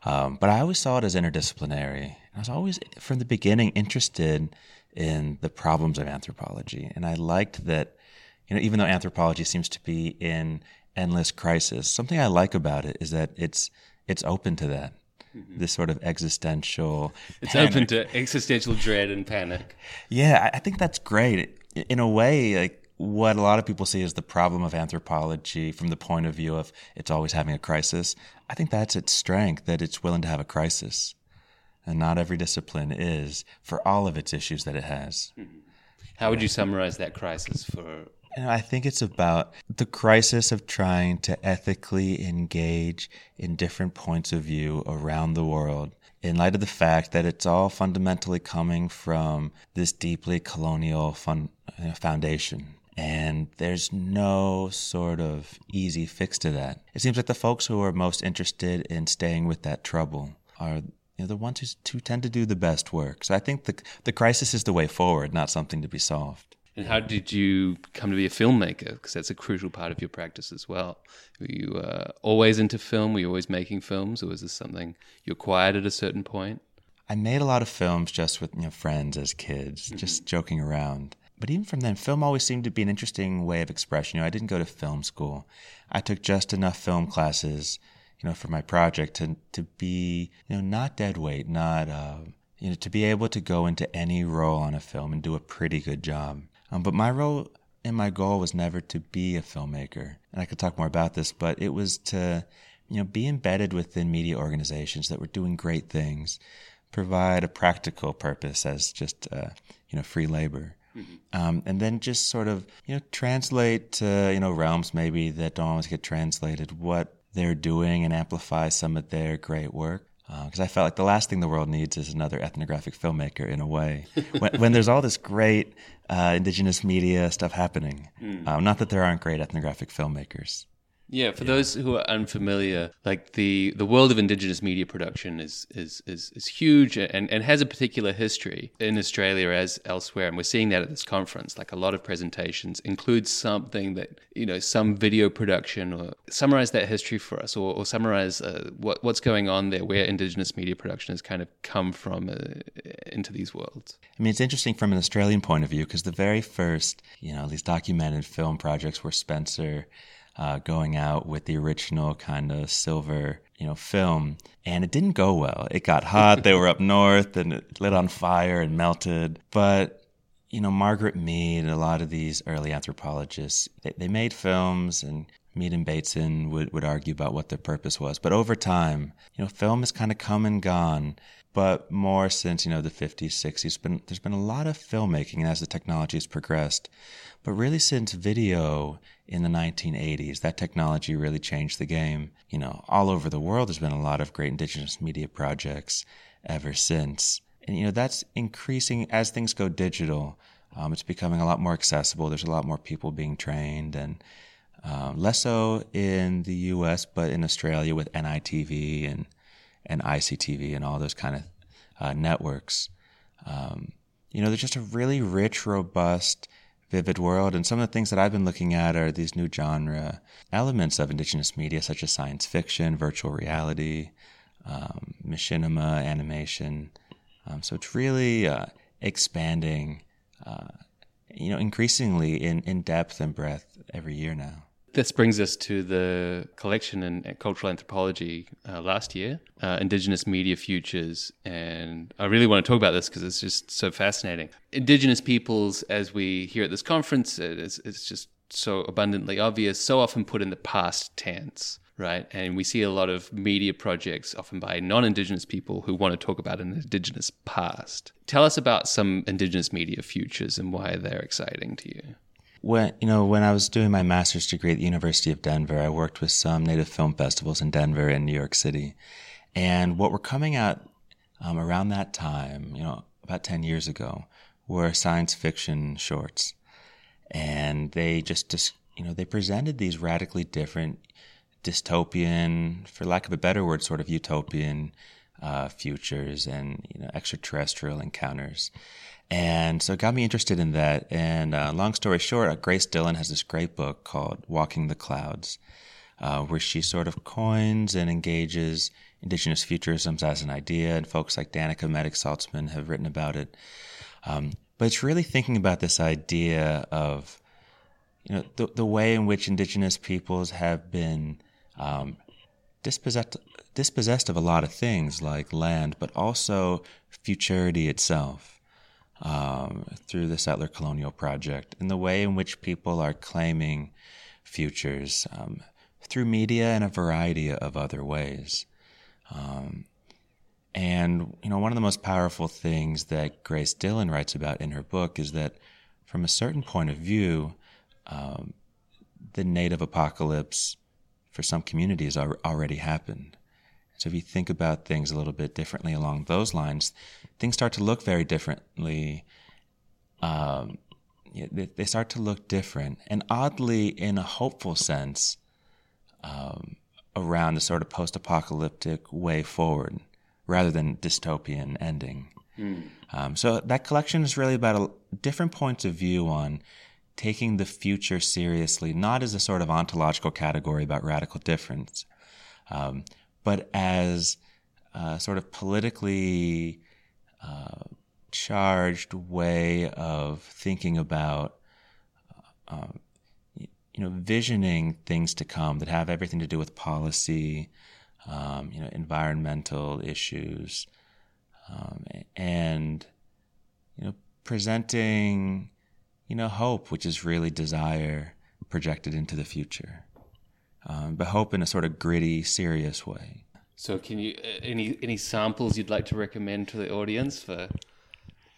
Um, but I always saw it as interdisciplinary. I was always, from the beginning, interested in the problems of anthropology, and I liked that you know, even though anthropology seems to be in endless crisis, something I like about it is that it's it's open to that. Mm-hmm. This sort of existential. It's panic. open to existential dread and panic. Yeah, I think that's great. In a way, like what a lot of people see as the problem of anthropology from the point of view of it's always having a crisis. I think that's its strength that it's willing to have a crisis. And not every discipline is for all of its issues that it has. Mm-hmm. How would you summarize that crisis for and I think it's about the crisis of trying to ethically engage in different points of view around the world in light of the fact that it's all fundamentally coming from this deeply colonial fun, uh, foundation. And there's no sort of easy fix to that. It seems like the folks who are most interested in staying with that trouble are you know, the ones who, who tend to do the best work. So I think the, the crisis is the way forward, not something to be solved. And how did you come to be a filmmaker? Because that's a crucial part of your practice as well. Were you uh, always into film? Were you always making films, or was this something you acquired at a certain point? I made a lot of films just with you know, friends as kids, mm-hmm. just joking around. But even from then, film always seemed to be an interesting way of expression. You know, I didn't go to film school. I took just enough film classes, you know, for my project to to be, you know, not dead weight, not, uh, you know, to be able to go into any role on a film and do a pretty good job. Um, but my role and my goal was never to be a filmmaker. And I could talk more about this, but it was to, you know, be embedded within media organizations that were doing great things, provide a practical purpose as just, uh, you know, free labor. Mm-hmm. Um, and then just sort of, you know, translate to, you know, realms maybe that don't always get translated what they're doing and amplify some of their great work because uh, I felt like the last thing the world needs is another ethnographic filmmaker in a way. when, when, there's all this great uh, indigenous media stuff happening, mm. uh, not that there aren't great ethnographic filmmakers. Yeah, for yeah. those who are unfamiliar, like the, the world of indigenous media production is is is, is huge and, and has a particular history in Australia as elsewhere, and we're seeing that at this conference. Like a lot of presentations include something that you know some video production or summarize that history for us, or, or summarize uh, what what's going on there, where indigenous media production has kind of come from uh, into these worlds. I mean, it's interesting from an Australian point of view because the very first you know these documented film projects were Spencer uh, going out with the original kind of silver, you know, film, and it didn't go well. It got hot. they were up north, and it lit on fire and melted. But you know, Margaret Mead, a lot of these early anthropologists, they, they made films, and Mead and Bateson would, would argue about what their purpose was. But over time, you know, film has kind of come and gone but more since you know the 50s 60s been there's been a lot of filmmaking as the technology has progressed but really since video in the 1980s that technology really changed the game. You know all over the world there's been a lot of great indigenous media projects ever since. And you know that's increasing as things go digital um, it's becoming a lot more accessible. There's a lot more people being trained and um, less so in the us but in australia with nitv and and ICTV and all those kind of uh, networks. Um, you know, there's just a really rich, robust, vivid world. And some of the things that I've been looking at are these new genre elements of indigenous media, such as science fiction, virtual reality, um, machinima, animation. Um, so it's really uh, expanding, uh, you know, increasingly in, in depth and breadth every year now. This brings us to the collection in cultural anthropology uh, last year, uh, Indigenous Media Futures. And I really want to talk about this because it's just so fascinating. Indigenous peoples, as we hear at this conference, it's, it's just so abundantly obvious, so often put in the past tense, right? And we see a lot of media projects, often by non Indigenous people, who want to talk about an Indigenous past. Tell us about some Indigenous media futures and why they're exciting to you when you know when I was doing my master's degree at the University of Denver, I worked with some native film festivals in Denver and New York City, and what were coming out um, around that time, you know, about ten years ago, were science fiction shorts, and they just, just you know they presented these radically different dystopian, for lack of a better word, sort of utopian uh, futures and you know extraterrestrial encounters. And so it got me interested in that. And uh, long story short, uh, Grace Dillon has this great book called Walking the Clouds, uh, where she sort of coins and engages indigenous futurisms as an idea. And folks like Danika Medak-Saltzman have written about it. Um, but it's really thinking about this idea of, you know, the, the way in which indigenous peoples have been um, dispossessed, dispossessed of a lot of things like land, but also futurity itself um, through the settler colonial project and the way in which people are claiming futures um, through media and a variety of other ways. Um, and, you know, one of the most powerful things that Grace Dillon writes about in her book is that from a certain point of view, um, the native apocalypse for some communities already happened. So if you think about things a little bit differently along those lines, things start to look very differently. Um, they, they, start to look different, and oddly, in a hopeful sense, um, around the sort of post-apocalyptic way forward, rather than dystopian ending. Mm. Um, so that collection is really about a, different points of view on taking the future seriously, not as a sort of ontological category about radical difference, um, but as a sort of politically uh, charged way of thinking about, uh, um, you know, visioning things to come that have everything to do with policy, um, you know, environmental issues, um, and you know, presenting, you know, hope, which is really desire projected into the future um, but hope in a sort of gritty, serious way. So, can you uh, any any samples you'd like to recommend to the audience for?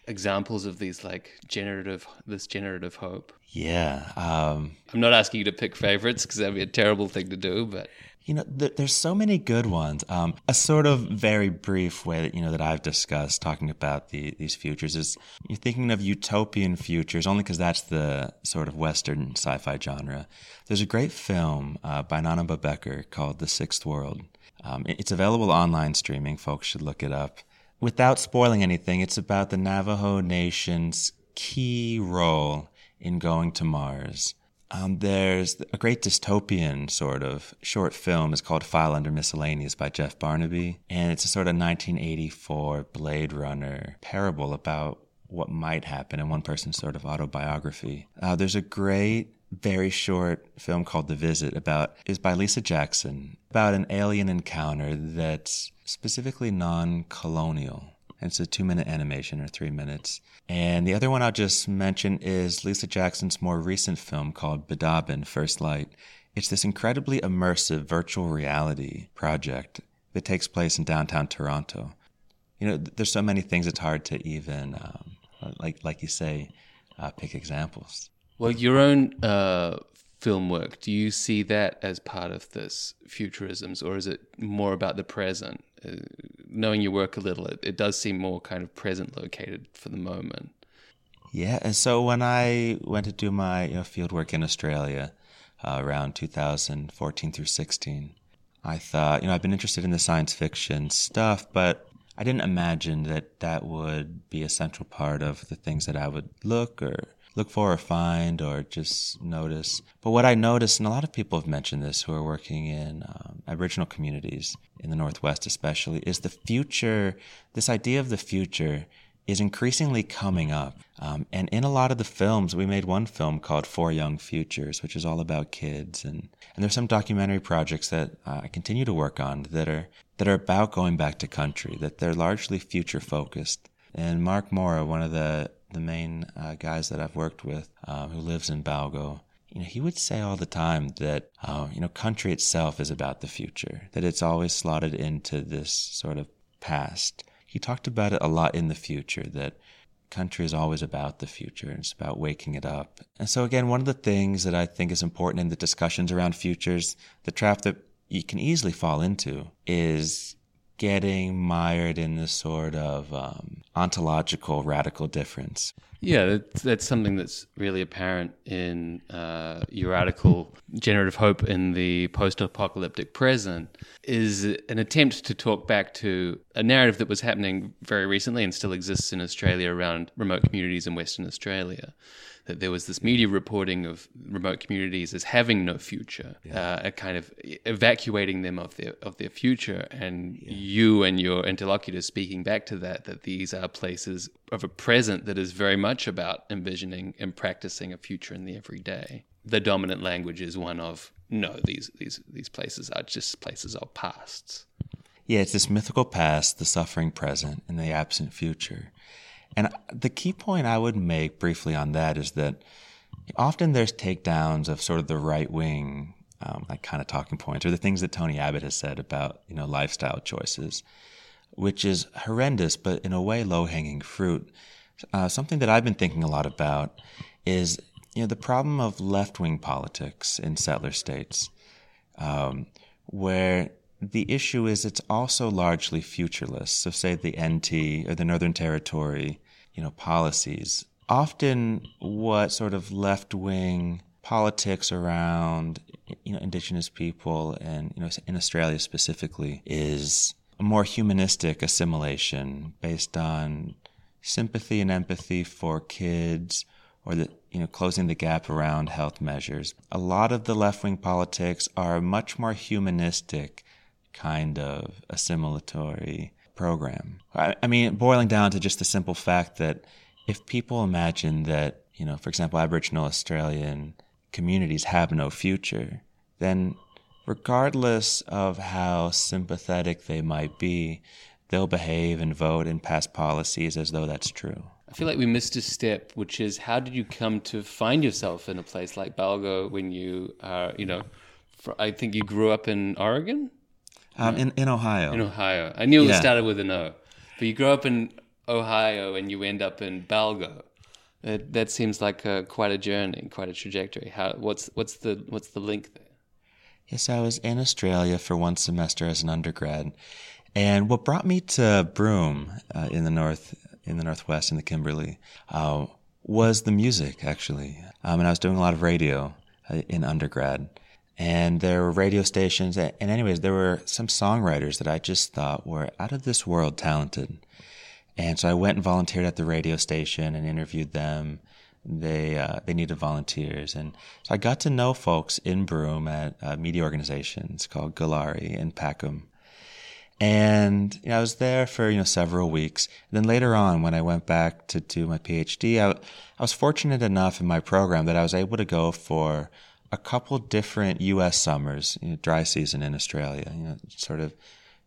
Examples of these like generative this generative hope? Yeah. Um, I'm not asking you to pick favorites because that'd be a terrible thing to do, but you know, th- there's so many good ones. Um, a sort of very brief way that you know that I've discussed talking about the, these futures is you're thinking of utopian futures only because that's the sort of Western sci-fi genre. There's a great film uh, by Nanobah Becker called The Sixth World. Um, it's available online streaming. Folks should look it up. Without spoiling anything, it's about the Navajo Nation's key role in going to Mars. Um, there's a great dystopian sort of short film. It's called File Under Miscellaneous by Jeff Barnaby. And it's a sort of 1984 Blade Runner parable about what might happen in one person's sort of autobiography. Uh, there's a great, very short film called The Visit about is by Lisa Jackson about an alien encounter that's specifically non-colonial. It's a two minute animation or three minutes. And the other one I'll just mention is Lisa Jackson's more recent film called Biidaaban First Light. It's this incredibly immersive virtual reality project that takes place in downtown Toronto. You know, there's so many things it's hard to even, um, like like you say, uh, pick examples. Well, your own uh, film work, do you see that as part of this futurisms, or is it more about the present? Uh, knowing your work a little, it, it does seem more kind of present located for the moment. Yeah, and so when I went to do my you know, field work in Australia uh, around 2014 through 16, I thought, you know, I've been interested in the science fiction stuff, but I didn't imagine that that would be a central part of the things that I would look or look for or find or just notice. But what I noticed, and a lot of people have mentioned this who are working in um, Aboriginal communities in the Northwest, especially, is the future, this idea of the future is increasingly coming up. Um, and in a lot of the films, we made one film called Four Young Futures, which is all about kids. And, and there's some documentary projects that uh, I continue to work on that are, that are about going back to country, that they're largely future focused. And Mark Mora, one of the the main uh, guys that I've worked with, uh, who lives in Balgo, you know, he would say all the time that, uh, you know, country itself is about the future, that it's always slotted into this sort of past. He talked about it a lot in the future, that country is always about the future. and It's about waking it up. And so, again, one of the things that I think is important in the discussions around futures, the trap that you can easily fall into is getting mired in this sort of um, ontological radical difference. Yeah, that's, that's, something that's really apparent in uh, your article, Generative Hope in the Post-Apocalyptic Present, is an attempt to talk back to a narrative that was happening very recently and still exists in Australia around remote communities in Western Australia that there was this media reporting of remote communities as having no future, yeah. uh, kind of evacuating them of their of their future, and yeah. you and your interlocutors speaking back to that that these are places of a present that is very much about envisioning and practicing a future in the everyday. The dominant language is one of no, these these these places are just places of pasts. Yeah, it's this mythical past, the suffering present, and the absent future. And the key point I would make briefly on that is that often there's takedowns of sort of the right wing, um, like kind of talking points, or the things that Tony Abbott has said about you know lifestyle choices, which is horrendous, but in a way low hanging fruit. Uh, something that I've been thinking a lot about is you know the problem of left wing politics in settler states, um, where the issue is it's also largely futureless. So, say the NT or the Northern Territory, you know, policies. Often, what sort of left wing politics around you know indigenous people and you know in Australia specifically is a more humanistic assimilation based on sympathy and empathy for kids or the you know closing the gap around health measures. A lot of the left wing politics are much more humanistic kind of assimilatory program. I, I mean, boiling down to just the simple fact that if people imagine that, you know, for example, Aboriginal Australian communities have no future, then regardless of how sympathetic they might be, they'll behave and vote and pass policies as though that's true. I feel like we missed a step, which is how did you come to find yourself in a place like Balgo when you are, you know, I think you grew up in Oregon? Um, in in Ohio. In Ohio, I knew yeah. it started with an O. But you grow up in Ohio and you end up in Balgo. That, that seems like a, quite a journey, quite a trajectory. How what's what's the what's the link there? Yes, I was in Australia for one semester as an undergrad, and what brought me to Broome uh, in the north, in the northwest, in the Kimberley, uh, was the music actually. Um, and I was doing a lot of radio uh, in undergrad, and there were radio stations. And anyways, there were some songwriters that I just thought were out of this world talented. And so I went and volunteered at the radio station and interviewed them. They uh, they needed volunteers, and so I got to know folks in Broome at media organizations called Goolarri and PAKAM. And you know, I was there for you know several weeks. And then later on, when I went back to do my PhD, I, I was fortunate enough in my program that I was able to go for a couple different U.S. summers, you know, dry season in Australia, you know, sort of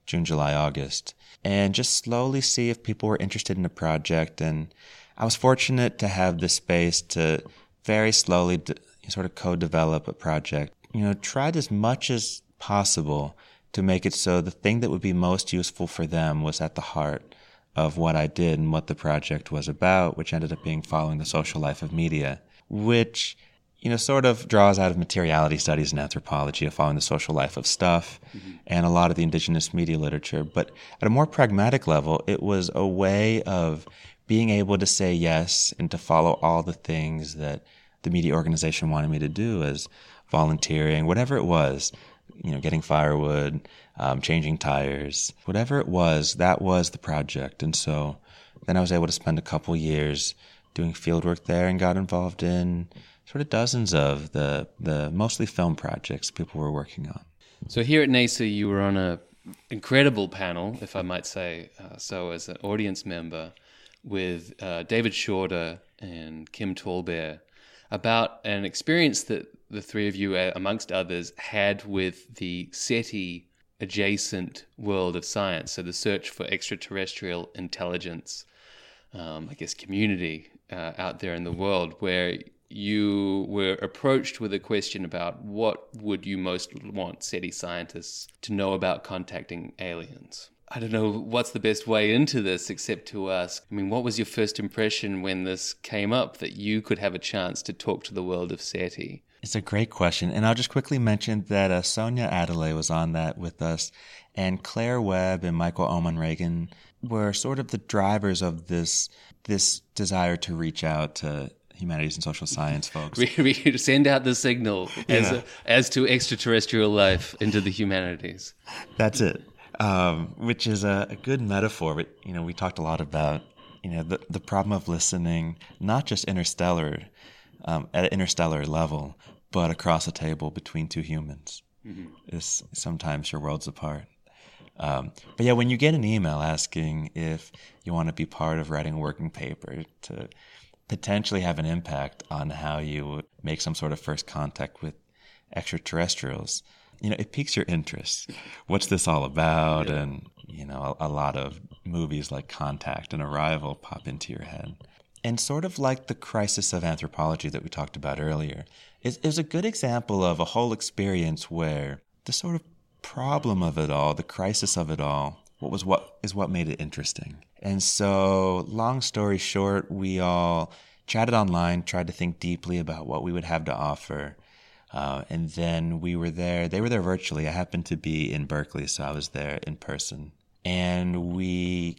June, July, August and just slowly see if people were interested in the project. And I was fortunate to have the space to very slowly de- sort of co-develop a project. You know, tried as much as possible to make it so the thing that would be most useful for them was at the heart of what I did and what the project was about, which ended up being following the social life of media, which you know, sort of draws out of materiality studies and anthropology of following the social life of stuff mm-hmm. and a lot of the indigenous media literature. But at a more pragmatic level, it was a way of being able to say yes and to follow all the things that the media organization wanted me to do as volunteering, whatever it was, you know, getting firewood, um, changing tires, whatever it was, that was the project. And so then I was able to spend a couple years doing fieldwork there and got involved in sort of dozens of the the mostly film projects people were working on. So here at NAISA, you were on a incredible panel, if I might say uh, so, as an audience member with uh, David Shorter and Kim Tallbear about an experience that the three of you, uh, amongst others, had with the SETI adjacent world of science. So the search for extraterrestrial intelligence, um, I guess, community uh, out there in the world, where you were approached with a question about what would you most want SETI scientists to know about contacting aliens. I don't know what's the best way into this except to ask, I mean, what was your first impression when this came up that you could have a chance to talk to the world of SETI? It's a great question. And I'll just quickly mention that uh, Sonia Adelaide was on that with us, and Claire Webb and Michael Oman-Reagan were sort of the drivers of this this desire to reach out to humanities and social science folks. we, we send out the signal as, a, as to extraterrestrial life into the humanities. That's it. Um, which is a, a, good metaphor. But you know, we talked a lot about you know the the problem of listening, not just interstellar, um, at an interstellar level, but across a table between two humans. Mm-hmm. Is sometimes you're worlds apart. Um, but yeah, when you get an email asking if you want to be part of writing a working paper to potentially have an impact on how you make some sort of first contact with extraterrestrials, you know, it piques your interest. What's this all about? Yeah. And, you know, a, a, lot of movies like Contact and Arrival pop into your head. And sort of like the crisis of anthropology that we talked about earlier, is, is a good example of a whole experience where the sort of problem of it all, the crisis of it all, what was what is what made it interesting. And so, long story short, we all chatted online, tried to think deeply about what we would have to offer. Uh, and then we were there. They were there virtually. I happened to be in Berkeley, so I was there in person. And we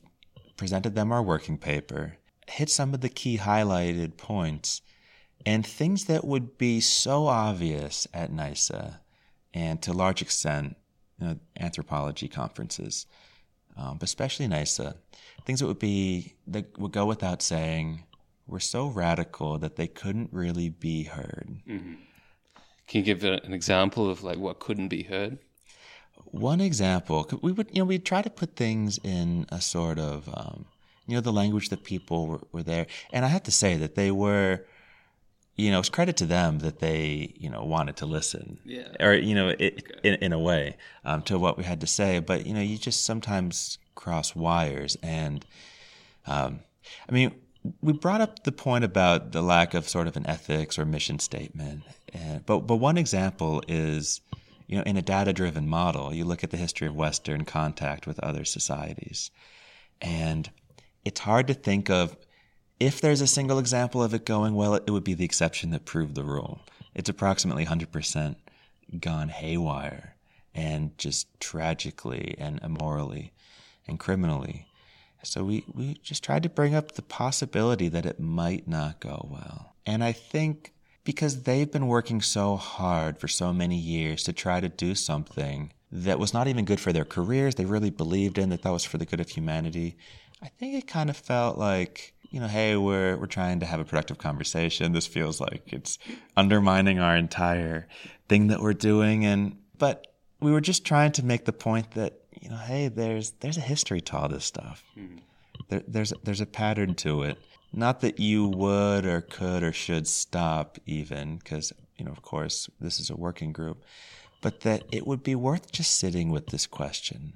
presented them our working paper, hit some of the key highlighted points, and things that would be so obvious at NAISA and to a large extent, you know, anthropology conferences um, but especially NAISA, things that would be that would go without saying were so radical that they couldn't really be heard. Mm-hmm. Can you give an example of like what couldn't be heard? One example, we would you know we try to put things in a sort of um, you know the language that people were, were there, and I have to say that they were you know, it's credit to them that they, you know, wanted to listen, yeah. or you know, it, okay. in in a way, um, to what we had to say. But you know, you just sometimes cross wires, and um, I mean, we brought up the point about the lack of sort of an ethics or mission statement, and, but but one example is, you know, in a data-driven model, you look at the history of Western contact with other societies, and it's hard to think of if there's a single example of it going well, it would be the exception that proved the rule. It's approximately 100% gone haywire and just tragically and immorally and criminally. So we, we just tried to bring up the possibility that it might not go well. And I think because they've been working so hard for so many years to try to do something that was not even good for their careers, they really believed in, that that was for the good of humanity. I think it kind of felt like, you know, hey, we're we're trying to have a productive conversation. This feels like it's undermining our entire thing that we're doing and but we were just trying to make the point that, you know, hey, there's there's a history to all this stuff. Mm-hmm. There, there's there's a pattern to it. Not that you would or could or should stop even because, you know, of course, this is a working group, but that it would be worth just sitting with this question,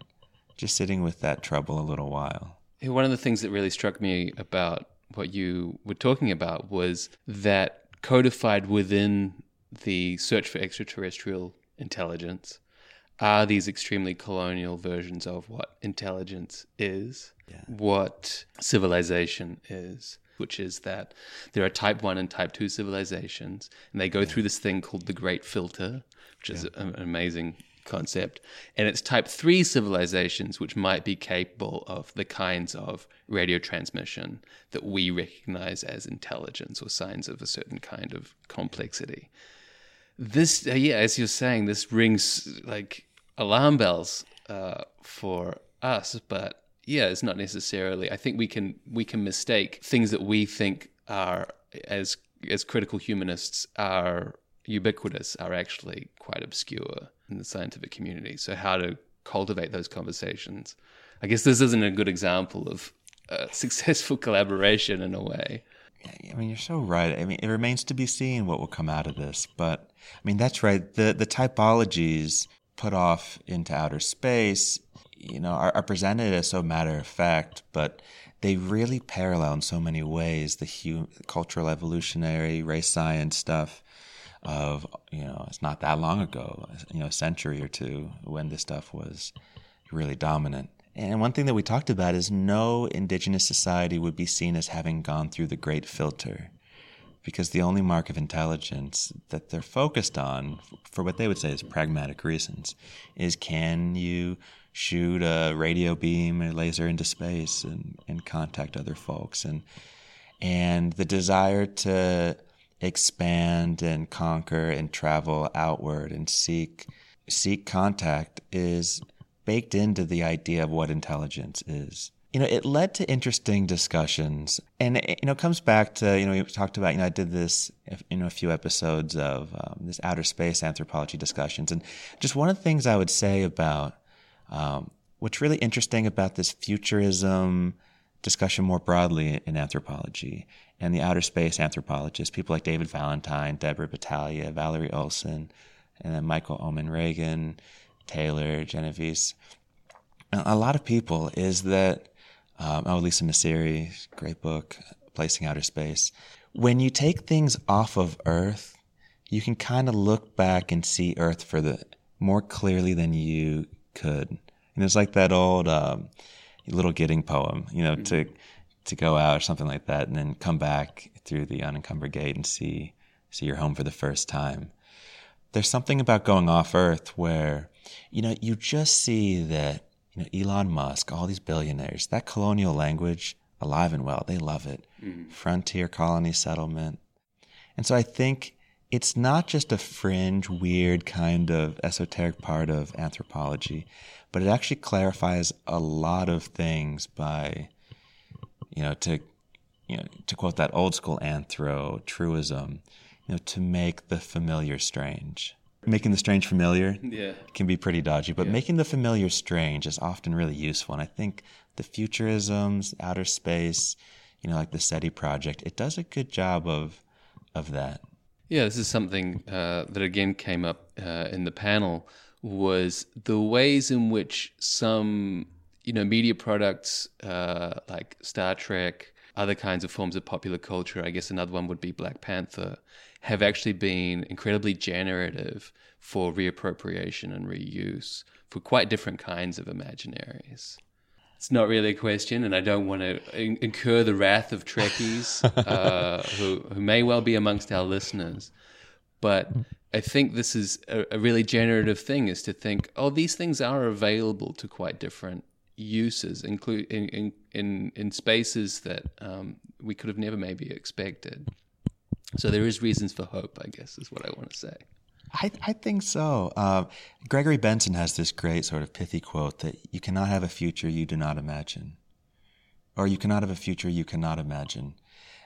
just sitting with that trouble a little while. One of the things that really struck me about what you were talking about was that codified within the search for extraterrestrial intelligence are these extremely colonial versions of what intelligence is, yeah. what civilization is, which is that there are type 1 and type 2 civilizations, and they go yeah. through this thing called the Great Filter, which yeah. is an amazing concept. And it's type 3 civilizations which might be capable of the kinds of radio transmission that we recognize as intelligence or signs of a certain kind of complexity. This, uh, yeah, as you're saying, this rings like alarm bells uh, for us, but yeah, it's not necessarily. I think we can we can mistake things that we think are as as critical humanists are ubiquitous are actually quite obscure in the scientific community. So, how to cultivate those conversations? I guess this isn't a good example of successful collaboration in a way. I mean, you're so right. I mean, it remains to be seen what will come out of this. But I mean, that's right. The the typologies put off into outer space, you know, are, are presented as so matter of fact, but they really parallel in so many ways the hu- cultural evolutionary race science stuff of you know it's not that long ago you know a century or two when this stuff was really dominant. And one thing that we talked about is no indigenous society would be seen as having gone through the great filter because the only mark of intelligence that they're focused on for what they would say is pragmatic reasons is can you shoot a radio beam or laser into space and, and contact other folks and and the desire to expand and conquer and travel outward and seek seek contact is baked into the idea of what intelligence is. You know, it led to interesting discussions, and it, you know, comes back to you know we talked about you know I did this you know a few episodes of um, this outer space anthropology discussions, and just one of the things I would say about um, what's really interesting about this futurism discussion more broadly in anthropology and the outer space anthropologists, people like David Valentine, Deborah Battaglia, Valerie Olson, and then Michael Oman Reagan, Taylor, Genovese. A lot of people is that, um, oh, Lisa Messeri, great book, Placing Outer Space. When you take things off of Earth, you can kind of look back and see Earth for the more clearly than you could. And it's like that old um, little Gidding poem, you know, mm-hmm. to to go out or something like that, and then come back through the unencumbered gate and see see your home for the first time. There's something about going off Earth where you know you just see that you know Elon Musk, all these billionaires, that colonial language alive and well. They love it. Mm. Frontier colony settlement, and so I think it's not just a fringe, weird kind of esoteric part of anthropology, but it actually clarifies a lot of things by you know, to you know, to quote that old school anthro truism, you know, to make the familiar strange. Making the strange familiar yeah. can be pretty dodgy, but yeah. making the familiar strange is often really useful. And I think the futurisms, outer space, you know, like the SETI project, it does a good job of of that. Yeah, this is something uh, that again came up uh, in the panel was the ways in which some you know, media products uh, like Star Trek, other kinds of forms of popular culture, I guess another one would be Black Panther, have actually been incredibly generative for reappropriation and reuse for quite different kinds of imaginaries. It's not really a question, and I don't want to in- incur the wrath of Trekkies uh, who, who may well be amongst our listeners. But I think this is a, a really generative thing is to think, oh, these things are available to quite different uses, include in, in, in, in spaces that um, we could have never maybe expected. So there is reasons for hope, I guess, is what I want to say. I, I think so. Uh, Gregory Benson has this great sort of pithy quote that you cannot have a future you do not imagine, or you cannot have a future you cannot imagine.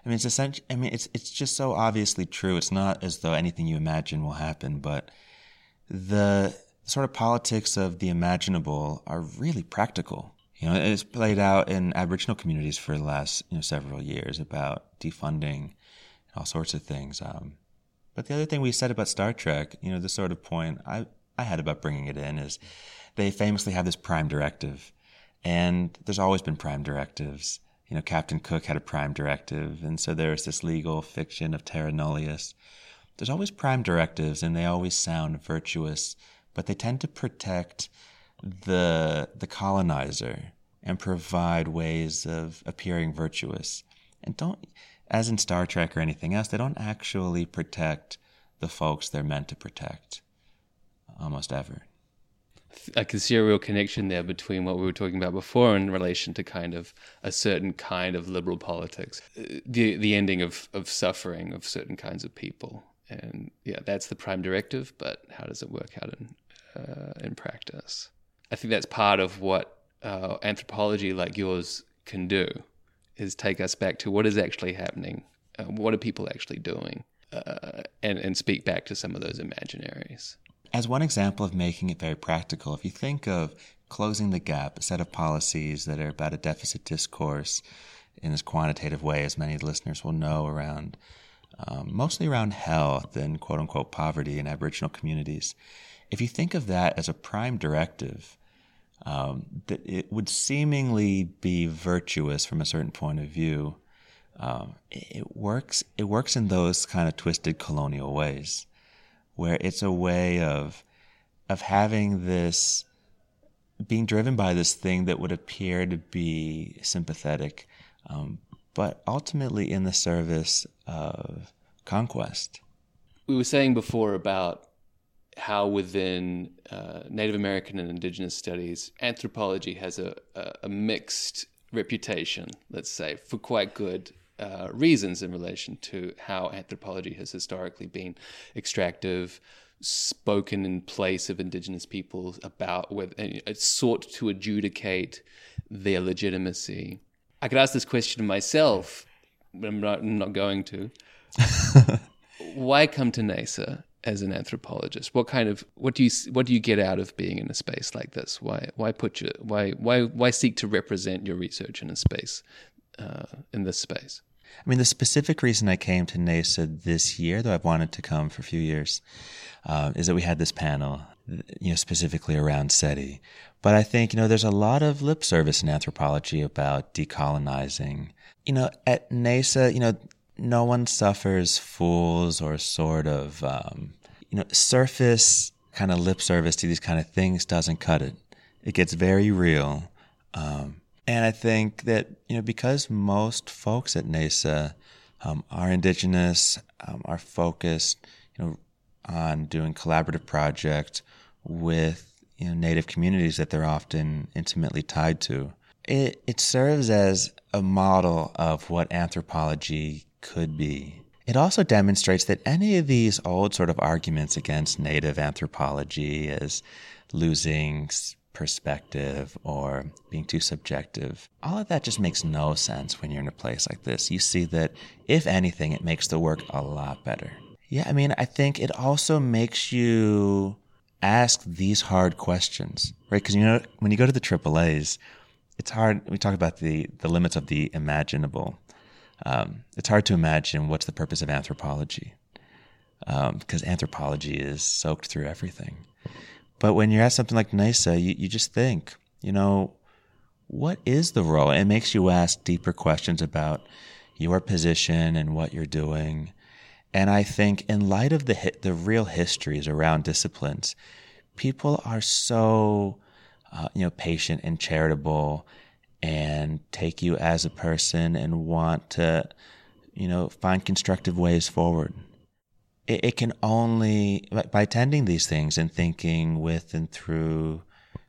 I mean, it's essential. I mean, it's it's just so obviously true. It's not as though anything you imagine will happen, but the sort of politics of the imaginable are really practical. You know, it's played out in Aboriginal communities for the last you know several years about defunding, all sorts of things. Um, but the other thing we said about Star Trek, you know, the sort of point I I had about bringing it in is they famously have this prime directive, and there's always been prime directives. You know, Captain Cook had a prime directive, and so there's this legal fiction of terra nullius. There's always prime directives, and they always sound virtuous, but they tend to protect the the colonizer and provide ways of appearing virtuous, and don't, as in Star Trek or anything else, they don't actually protect the folks they're meant to protect, almost ever. I can see a real connection there between what we were talking about before in relation to kind of a certain kind of liberal politics, the the ending of of suffering of certain kinds of people, and yeah, that's the prime directive. But how does it work out in uh, in practice? I think that's part of what uh, anthropology like yours can do, is take us back to what is actually happening, uh, what are people actually doing, uh, and and speak back to some of those imaginaries as one example of making it very practical, if you think of closing the gap, a set of policies that are about a deficit discourse in this quantitative way, as many listeners will know, around um, mostly around health and quote unquote poverty in Aboriginal communities. If you think of that as a prime directive, um, that it would seemingly be virtuous from a certain point of view. Um, it works. It works in those kind of twisted colonial ways where it's a way of of having this being driven by this thing that would appear to be sympathetic, um, but ultimately in the service of conquest. We were saying before about how within uh, Native American and Indigenous studies, anthropology has a, a, mixed reputation, let's say, for quite good uh, reasons in relation to how anthropology has historically been extractive, spoken in place of indigenous peoples about whether it's sought to adjudicate their legitimacy. I could ask this question myself, but I'm not, I'm not going to. Why come to NAISA as an anthropologist? What kind of what do you what do you get out of being in a space like this? Why why put your why why why seek to represent your research in a space uh, in this space? I mean, the specific reason I came to NAISA this year, though I've wanted to come for a few years, uh, is that we had this panel, you know, specifically around SETI. But I think, you know, there's a lot of lip service in anthropology about decolonizing. You know, at NAISA, you know, no one suffers fools or sort of, um, you know, surface kind of lip service to these kind of things doesn't cut it. It gets very real. Um, and I think that, you know, because most folks at NAISA um, are indigenous, um, are focused, you know, on doing collaborative projects with, you know, native communities that they're often intimately tied to. It, it serves as a model of what anthropology could be. It also demonstrates that any of these old sort of arguments against native anthropology as losing perspective or being too subjective. All of that just makes no sense when you're in a place like this. You see that, if anything, it makes the work a lot better. Yeah, I mean, I think it also makes you ask these hard questions, right? Because, you know, when you go to the AAAs, it's hard. We talk about the, the limits of the imaginable. Um, it's hard to imagine what's the purpose of anthropology because um, anthropology is soaked through everything. But when you're at something like NAISA, you, you just think, you know, what is the role? It makes you ask deeper questions about your position and what you're doing. And I think, in light of the the real histories around disciplines, people are so, uh, you know, patient and charitable, and take you as a person and want to, you know, find constructive ways forward. It, it can only, by attending these things and thinking with and through,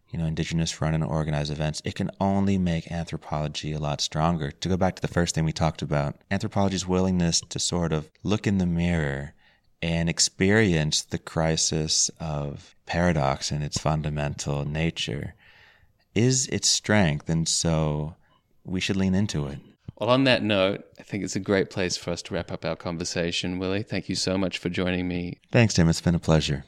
you know, indigenous run and organized events, it can only make anthropology a lot stronger. To go back to the first thing we talked about, anthropology's willingness to sort of look in the mirror and experience the crisis of paradox in its fundamental nature is its strength. And so we should lean into it. Well, on that note, I think it's a great place for us to wrap up our conversation. Willie, thank you so much for joining me. Thanks, Tim. It's been a pleasure.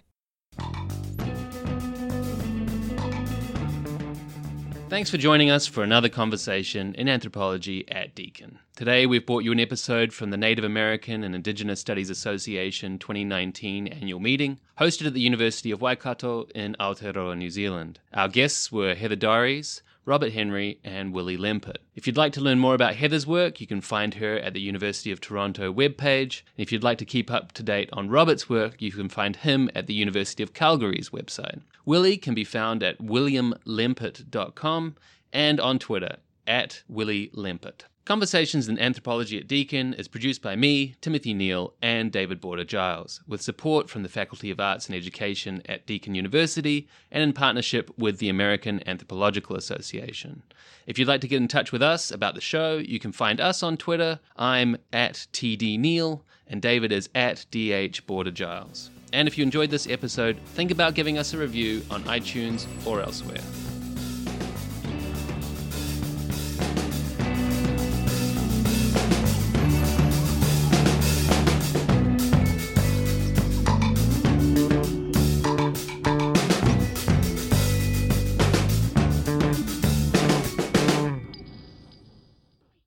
Thanks for joining us for another conversation in anthropology at Deakin. Today we've brought you an episode from the Native American and Indigenous Studies Association 2019 annual meeting, hosted at the University of Waikato in Aotearoa, New Zealand. Our guests were Heather Dorries, Robert Henry, and Willie Lempert. If you'd like to learn more about Heather's work, you can find her at the University of Toronto webpage. And if you'd like to keep up to date on Robert's work, you can find him at the University of Calgary's website. Willie can be found at williamlempert.com and on Twitter at Willie Lempert. Conversations in Anthropology at Deakin is produced by me, Timothy Neale, and David Boarder Giles, with support from the Faculty of Arts and Education at Deakin University and in partnership with the American Anthropological Association. If you'd like to get in touch with us about the show, you can find us on Twitter. I'm at TD Neale, and David is at DH Boarder Giles. And if you enjoyed this episode, think about giving us a review on iTunes or elsewhere.